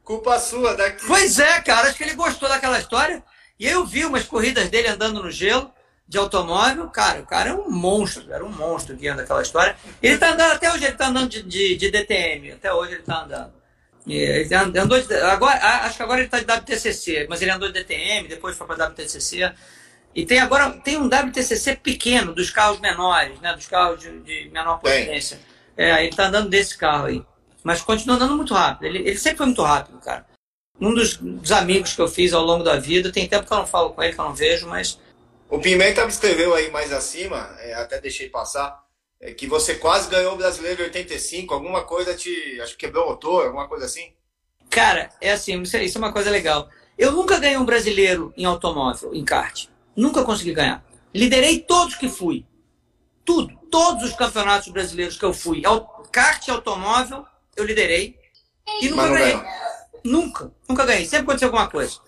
Culpa sua, daqui. Pois é, cara, acho que ele gostou daquela história. E eu vi umas corridas dele andando no gelo de automóvel, cara, o cara é um monstro, era um monstro guiando aquela história. Ele tá andando até hoje, ele tá andando de, de, de DTM, até hoje ele tá andando. Ele andou de, agora, acho que agora ele está de WTCC, mas ele andou de DTM, depois foi para WTCC. E tem agora tem um WTCC pequeno, dos carros menores, né, dos carros de, de menor potência. É, ele está andando desse carro aí. Mas continua andando muito rápido. Ele, ele sempre foi muito rápido, cara. Um dos, dos, amigos que eu fiz ao longo da vida, tem tempo que eu não falo com ele, que eu não vejo, mas. O Pimenta me escreveu aí mais acima, é, até deixei passar é que você quase ganhou o Brasileiro em 85, alguma coisa te. Acho que quebrou o motor, alguma coisa assim? Cara, é assim, isso é uma coisa legal. Eu nunca ganhei um brasileiro em automóvel, em kart. Nunca consegui ganhar. Liderei todos que fui. Tudo. Todos os campeonatos brasileiros que eu fui. Kart e automóvel, eu liderei. E nunca ganhei. Ganhou. Nunca. Nunca ganhei. Sempre aconteceu alguma coisa.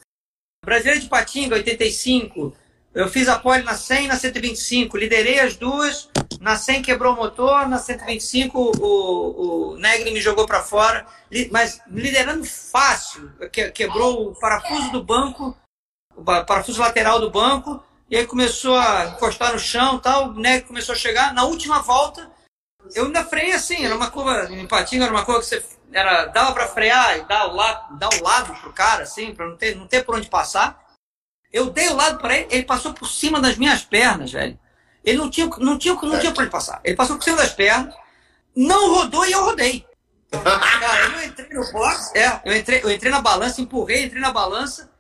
Brasileiro de Patinga, 85. Eu fiz a pole na 100 e na 125. Liderei as duas. Na 100 quebrou o motor, na 125 o, o Negri me jogou para fora, mas liderando fácil. Que, quebrou o parafuso do banco, o parafuso lateral do banco, e aí começou a encostar no chão tal. O Negri começou a chegar. Na última volta, eu ainda freiei assim, era uma curva, em patinho era uma curva que você era, dava para frear e dar o lado, dar o lado pro cara, assim, para não ter, não ter por onde passar. Eu dei o lado para ele, ele passou por cima das minhas pernas, velho. Ele não tinha, não tinha, não tinha para ele passar. Ele passou por cima das pernas, não rodou e eu rodei. Cara, eu entrei no box, é, eu entrei, eu entrei na balança, empurrei, entrei na balança,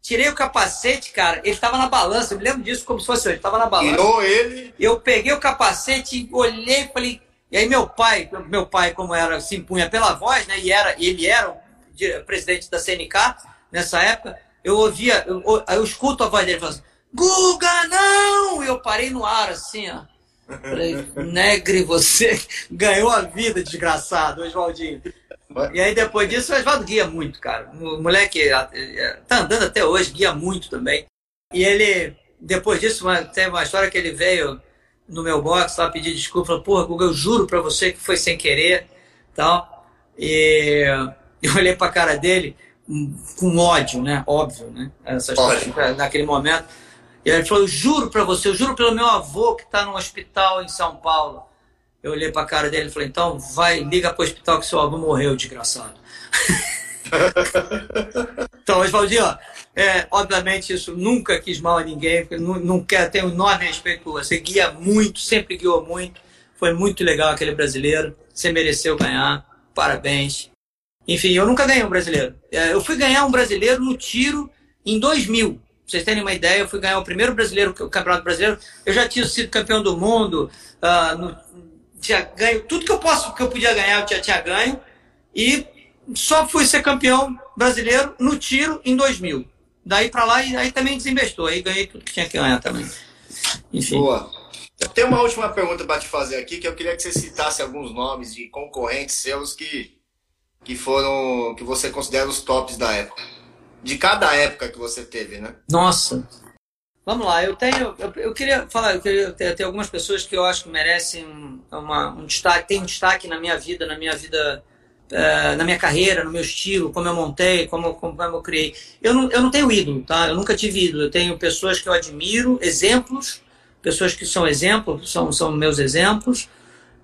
tirei o capacete, cara, ele estava na balança, eu me lembro disso como se fosse hoje, ele estava na balança. Tirou ele. Eu peguei o capacete, olhei e falei, e aí meu pai, meu pai, como era, se impunha pela voz, né, e era, ele era o presidente da CNK nessa época, eu ouvia, eu, eu escuto a voz dele falando assim, Guga, não! E eu parei no ar assim, ó. Falei, Negre, você ganhou a vida, desgraçado, Oswaldinho. E aí depois disso, o Oswaldo guia muito, cara. O moleque tá andando até hoje, guia muito também. E ele, depois disso, tem uma história que ele veio no meu box lá pedir desculpa, falou, porra, Guga, eu juro pra você que foi sem querer, tal. E eu olhei pra cara dele, com ódio, né? Óbvio, né? Essa história, naquele momento. E ele falou: Eu juro para você, eu juro pelo meu avô que está no hospital em São Paulo. Eu olhei para a cara dele e falei: Então, vai, liga para o hospital que seu avô morreu, desgraçado. então, Oswaldinho, é, obviamente isso nunca quis mal a ninguém, não, não quer, tenho enorme respeito por você, guia muito, sempre guiou muito, foi muito legal aquele brasileiro, você mereceu ganhar, parabéns. Enfim, eu nunca ganhei um brasileiro. É, eu fui ganhar um brasileiro no tiro em 2000. Pra vocês terem uma ideia, eu fui ganhar o primeiro brasileiro, o campeonato brasileiro. Eu já tinha sido campeão do mundo, uh, no, tinha ganho tudo que eu posso, que eu podia ganhar, eu já tinha ganho. E só fui ser campeão brasileiro no tiro em 2000. Daí para lá e aí também desinvestou, aí ganhei tudo que tinha que ganhar também. Enfim. Boa. Tenho uma última pergunta para te fazer aqui, que eu queria que você citasse alguns nomes de concorrentes seus que que foram que você considera os tops da época? de cada época que você teve, né? Nossa. Vamos lá, eu tenho. Eu, eu queria falar, eu queria ter, ter, algumas pessoas que eu acho que merecem uma, um destaque, tem um destaque na minha vida, na minha vida, uh, na minha carreira, no meu estilo, como eu montei, como, como eu criei. Eu não, eu não tenho ídolo, tá? Eu nunca tive ídolo. Eu tenho pessoas que eu admiro, exemplos, pessoas que são exemplos, são, são meus exemplos,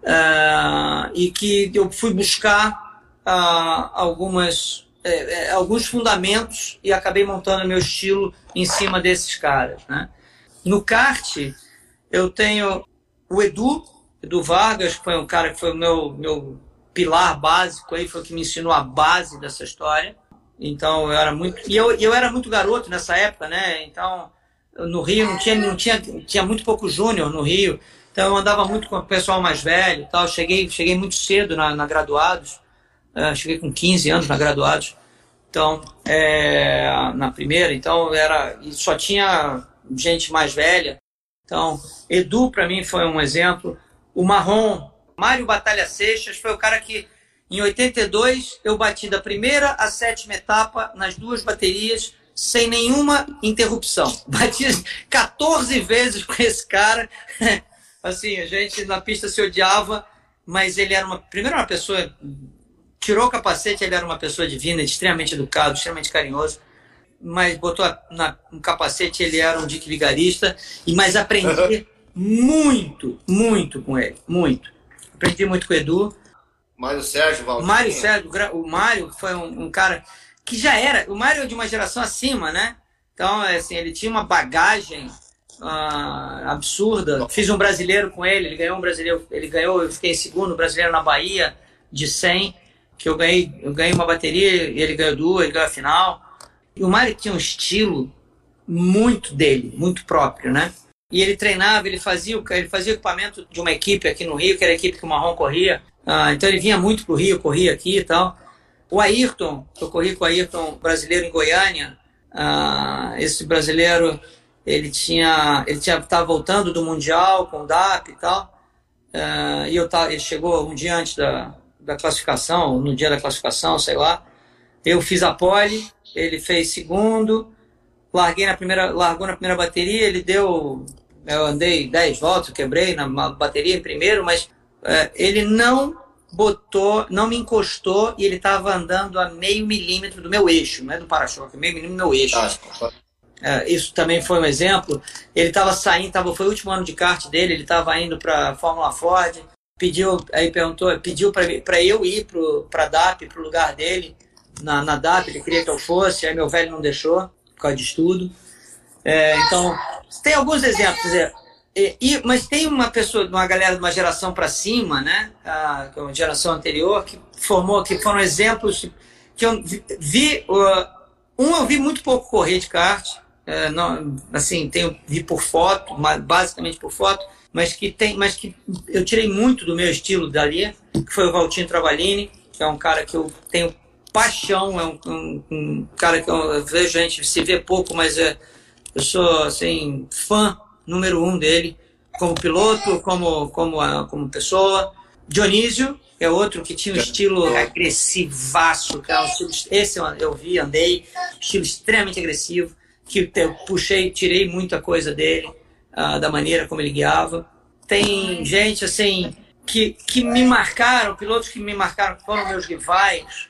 uh, e que eu fui buscar uh, algumas é, alguns fundamentos e acabei montando meu estilo em cima desses caras. Né? No kart, eu tenho o Edu, Edu Vargas, que foi um cara que foi o meu, meu pilar básico, aí, foi o que me ensinou a base dessa história. Então eu era muito. E eu, eu era muito garoto nessa época, né? Então no Rio não tinha, não tinha, tinha muito pouco júnior no Rio. Então eu andava muito com o pessoal mais velho tal. Cheguei, cheguei muito cedo na, na graduados. Uh, cheguei com 15 anos na graduados. Então, é, na primeira, então era só tinha gente mais velha. Então, Edu para mim foi um exemplo. O Marrom, Mário Batalha Seixas foi o cara que em 82 eu bati da primeira à sétima etapa nas duas baterias sem nenhuma interrupção. Bati 14 vezes com esse cara. Assim, a gente na pista se odiava, mas ele era uma primeiro uma pessoa tirou o capacete, ele era uma pessoa divina, extremamente educado, extremamente carinhoso, mas botou na, no capacete, ele era um dick vigarista, e mas aprendi muito, muito com ele, muito. Aprendi muito com o Edu. Mário Sérgio, Valdir. Mário Sérgio, o Mário foi um, um, cara que já era, o Mário é de uma geração acima, né? Então, assim, ele tinha uma bagagem uh, absurda. Fiz um brasileiro com ele, ele ganhou um brasileiro, ele ganhou, eu fiquei em segundo brasileiro na Bahia de 100 que eu ganhei, eu ganhei uma bateria e ele ganhou duas, ele ganhou a final. E o Mário tinha um estilo muito dele, muito próprio, né? E ele treinava, ele fazia, ele fazia equipamento de uma equipe aqui no Rio, que era a equipe que o Marrom corria. Ah, então ele vinha muito pro Rio, corria aqui e tal. O Ayrton, eu corri com o Ayrton brasileiro em Goiânia. Ah, esse brasileiro, ele tinha, ele tinha, estava voltando do mundial com o DAP e tal. Ah, e eu tava, ele chegou um dia antes da, da classificação, no dia da classificação, sei lá. Eu fiz a pole, ele fez segundo, larguei na primeira, largou na primeira bateria, ele deu, eu andei 10 voltas, quebrei na bateria em primeiro, mas é, ele não botou, não me encostou e ele estava andando a meio milímetro do meu eixo, não é do para-choque, meio milímetro do meu eixo. Ah, é, isso também foi um exemplo. Ele estava saindo, tava, foi o último ano de kart dele, ele estava indo para a Fórmula Ford pediu, aí perguntou, pediu para eu ir para a DAP, para o lugar dele, na, na DAP, ele queria que eu fosse, aí meu velho não deixou, por causa de estudo. É, então, tem alguns exemplos. É, e, mas tem uma pessoa, uma galera de uma geração para cima, né, a, é uma geração anterior, que formou, que foram exemplos que eu vi, uh, um eu vi muito pouco correr de kart, é, não, assim, tenho, vi por foto, basicamente por foto, mas que tem, mas que eu tirei muito do meu estilo dali, que foi o Valtinho Travalini, que é um cara que eu tenho paixão, é um, um, um cara que eu vejo a gente se vê pouco, mas é, eu sou assim fã número um dele, como piloto, como como como pessoa. Dionísio é outro que tinha um estilo agressivaço, é um estilo, esse eu vi, andei, estilo extremamente agressivo, que eu puxei, tirei muita coisa dele uh, da maneira como ele guiava. Tem gente assim que, que me marcaram, pilotos que me marcaram, foram meus rivais.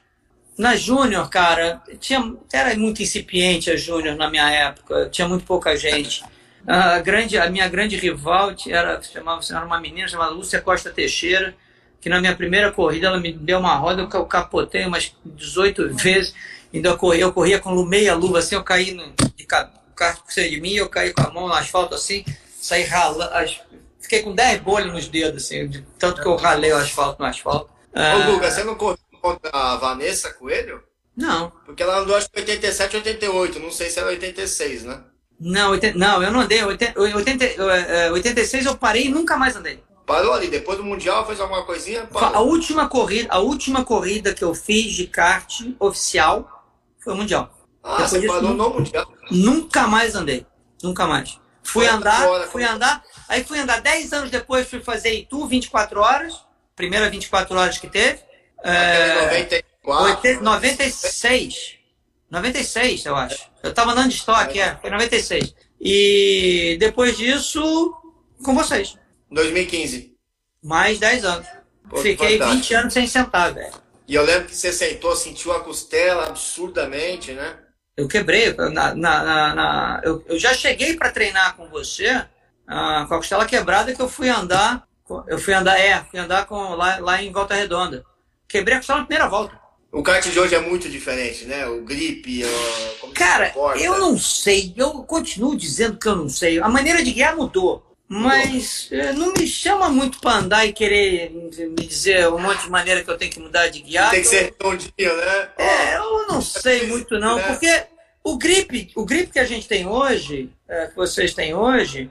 Na Júnior, cara, tinha, era muito incipiente a Júnior na minha época, tinha muito pouca gente. A, grande, a minha grande rival era, chamava, era uma menina chamada Lúcia Costa Teixeira, que na minha primeira corrida ela me deu uma roda, eu capotei umas 18 vezes, ainda eu corria, eu corria com meia luva, assim, eu caí no, de, carro por cima de mim, eu caí com a mão no asfalto assim, saí ralando, fiquei com 10 bolhas nos dedos, assim, de tanto que eu ralei o asfalto no asfalto. Ô, ah, Guga, você não correu contra a Vanessa Coelho? Não. Porque ela andou acho que 87, 88, não sei se era 86, né? Não, 80, não, eu não andei. 80, 80, 86 eu parei e nunca mais andei. Parou ali, depois do Mundial fez alguma coisinha? Parou. A última corrida, a última corrida que eu fiz de kart oficial foi o Mundial. Ah, Depois você parou no Mundial? Nunca mais andei. Nunca mais. Fui andar, fui andar, aí fui andar 10 anos depois, fui fazer Itu 24 horas, primeira 24 horas que teve. É, 94. 96. 96, eu acho. Eu tava andando de estoque, é, foi 96. E depois disso, com vocês. 2015. Mais 10 anos. Pô, Fiquei fantástico. 20 anos sem sentar, velho. E eu lembro que você sentou, sentiu a costela absurdamente, né? Eu quebrei. Na, na, na- na- eu, eu já cheguei para treinar com você ah, com a costela quebrada que eu fui andar. Eu fui andar, é, fui andar com, lá, lá em Volta Redonda. Quebrei a costela na primeira volta. O kart de hoje é muito diferente, né? O grip, o... Cara, eu não sei. Eu continuo dizendo que eu não sei. A maneira de guiar mudou. Mas eh, não me chama muito para andar e querer me dizer um monte de maneira que eu tenho que mudar de guiar. Tem que ser redondinho, né? É, eu não sei muito não, né? porque o grip, o grip que a gente tem hoje, é, que vocês têm hoje,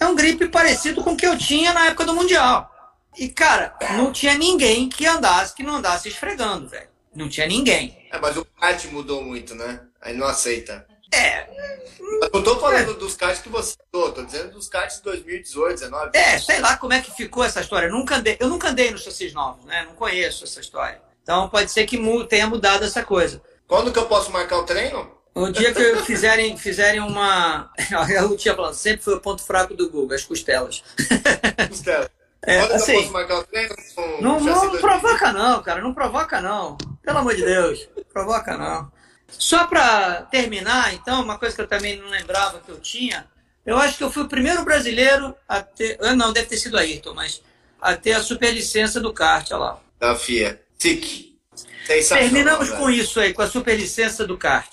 é um grip parecido com o que eu tinha na época do Mundial. E, cara, não tinha ninguém que andasse, que não andasse esfregando, velho. Não tinha ninguém. É, mas o kart mudou muito, né? Aí não aceita. É, Eu não tô falando dos karts que você andou, tô dizendo dos karts de 2018, 19. é, sei lá como é que ficou essa história. Eu nunca andei, eu nunca andei nos chassis novos, né? Não conheço essa história. Então pode ser que tenha mudado essa coisa. Quando que eu posso marcar o treino? O dia que fizerem, fizerem uma. Eu tinha falando, sempre foi o ponto fraco do Google, as costelas. Costela. É, assim, eu posso marcar o treino? Com Não, não 2020? provoca não, cara, não provoca não. Pelo amor de Deus, provoca não. Só para terminar, então, uma coisa que eu também não lembrava que eu tinha, eu acho que eu fui o primeiro brasileiro a ter, ah, não, deve ter sido Ayrton, mas a ter a superlicença do kart, olha lá. Da FIA. SIC. Sensacional. Terminamos velho. com isso aí, com a superlicença do kart.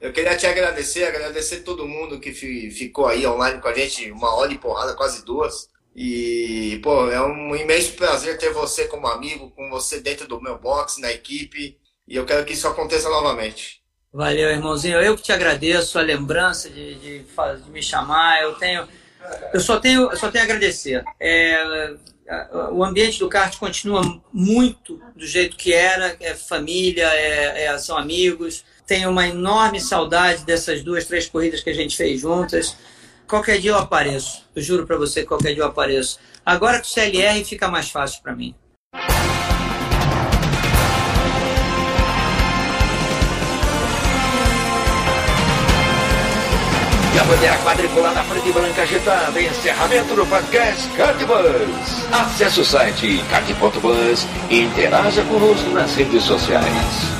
Eu queria te agradecer, agradecer todo mundo que fi- ficou aí online com a gente, uma hora e porrada, quase duas. E, pô, é um imenso prazer ter você como amigo, com você dentro do meu box, na equipe. E eu quero que isso aconteça novamente. Valeu, irmãozinho. Eu que te agradeço a lembrança de, de, de me chamar. Eu tenho, eu só tenho, eu só tenho a agradecer. É, o ambiente do kart continua muito do jeito que era. É família, é, é- são amigos. Tenho uma enorme saudade dessas duas, três corridas que a gente fez juntas. Qualquer dia eu apareço. Eu juro para você, que qualquer dia eu apareço. Agora com o CLR fica mais fácil para mim. E a bandeira quadriculada preta e branca agitada. Encerramento do podcast Cardbus. Acesse o site card.bus e interaja conosco nas redes sociais.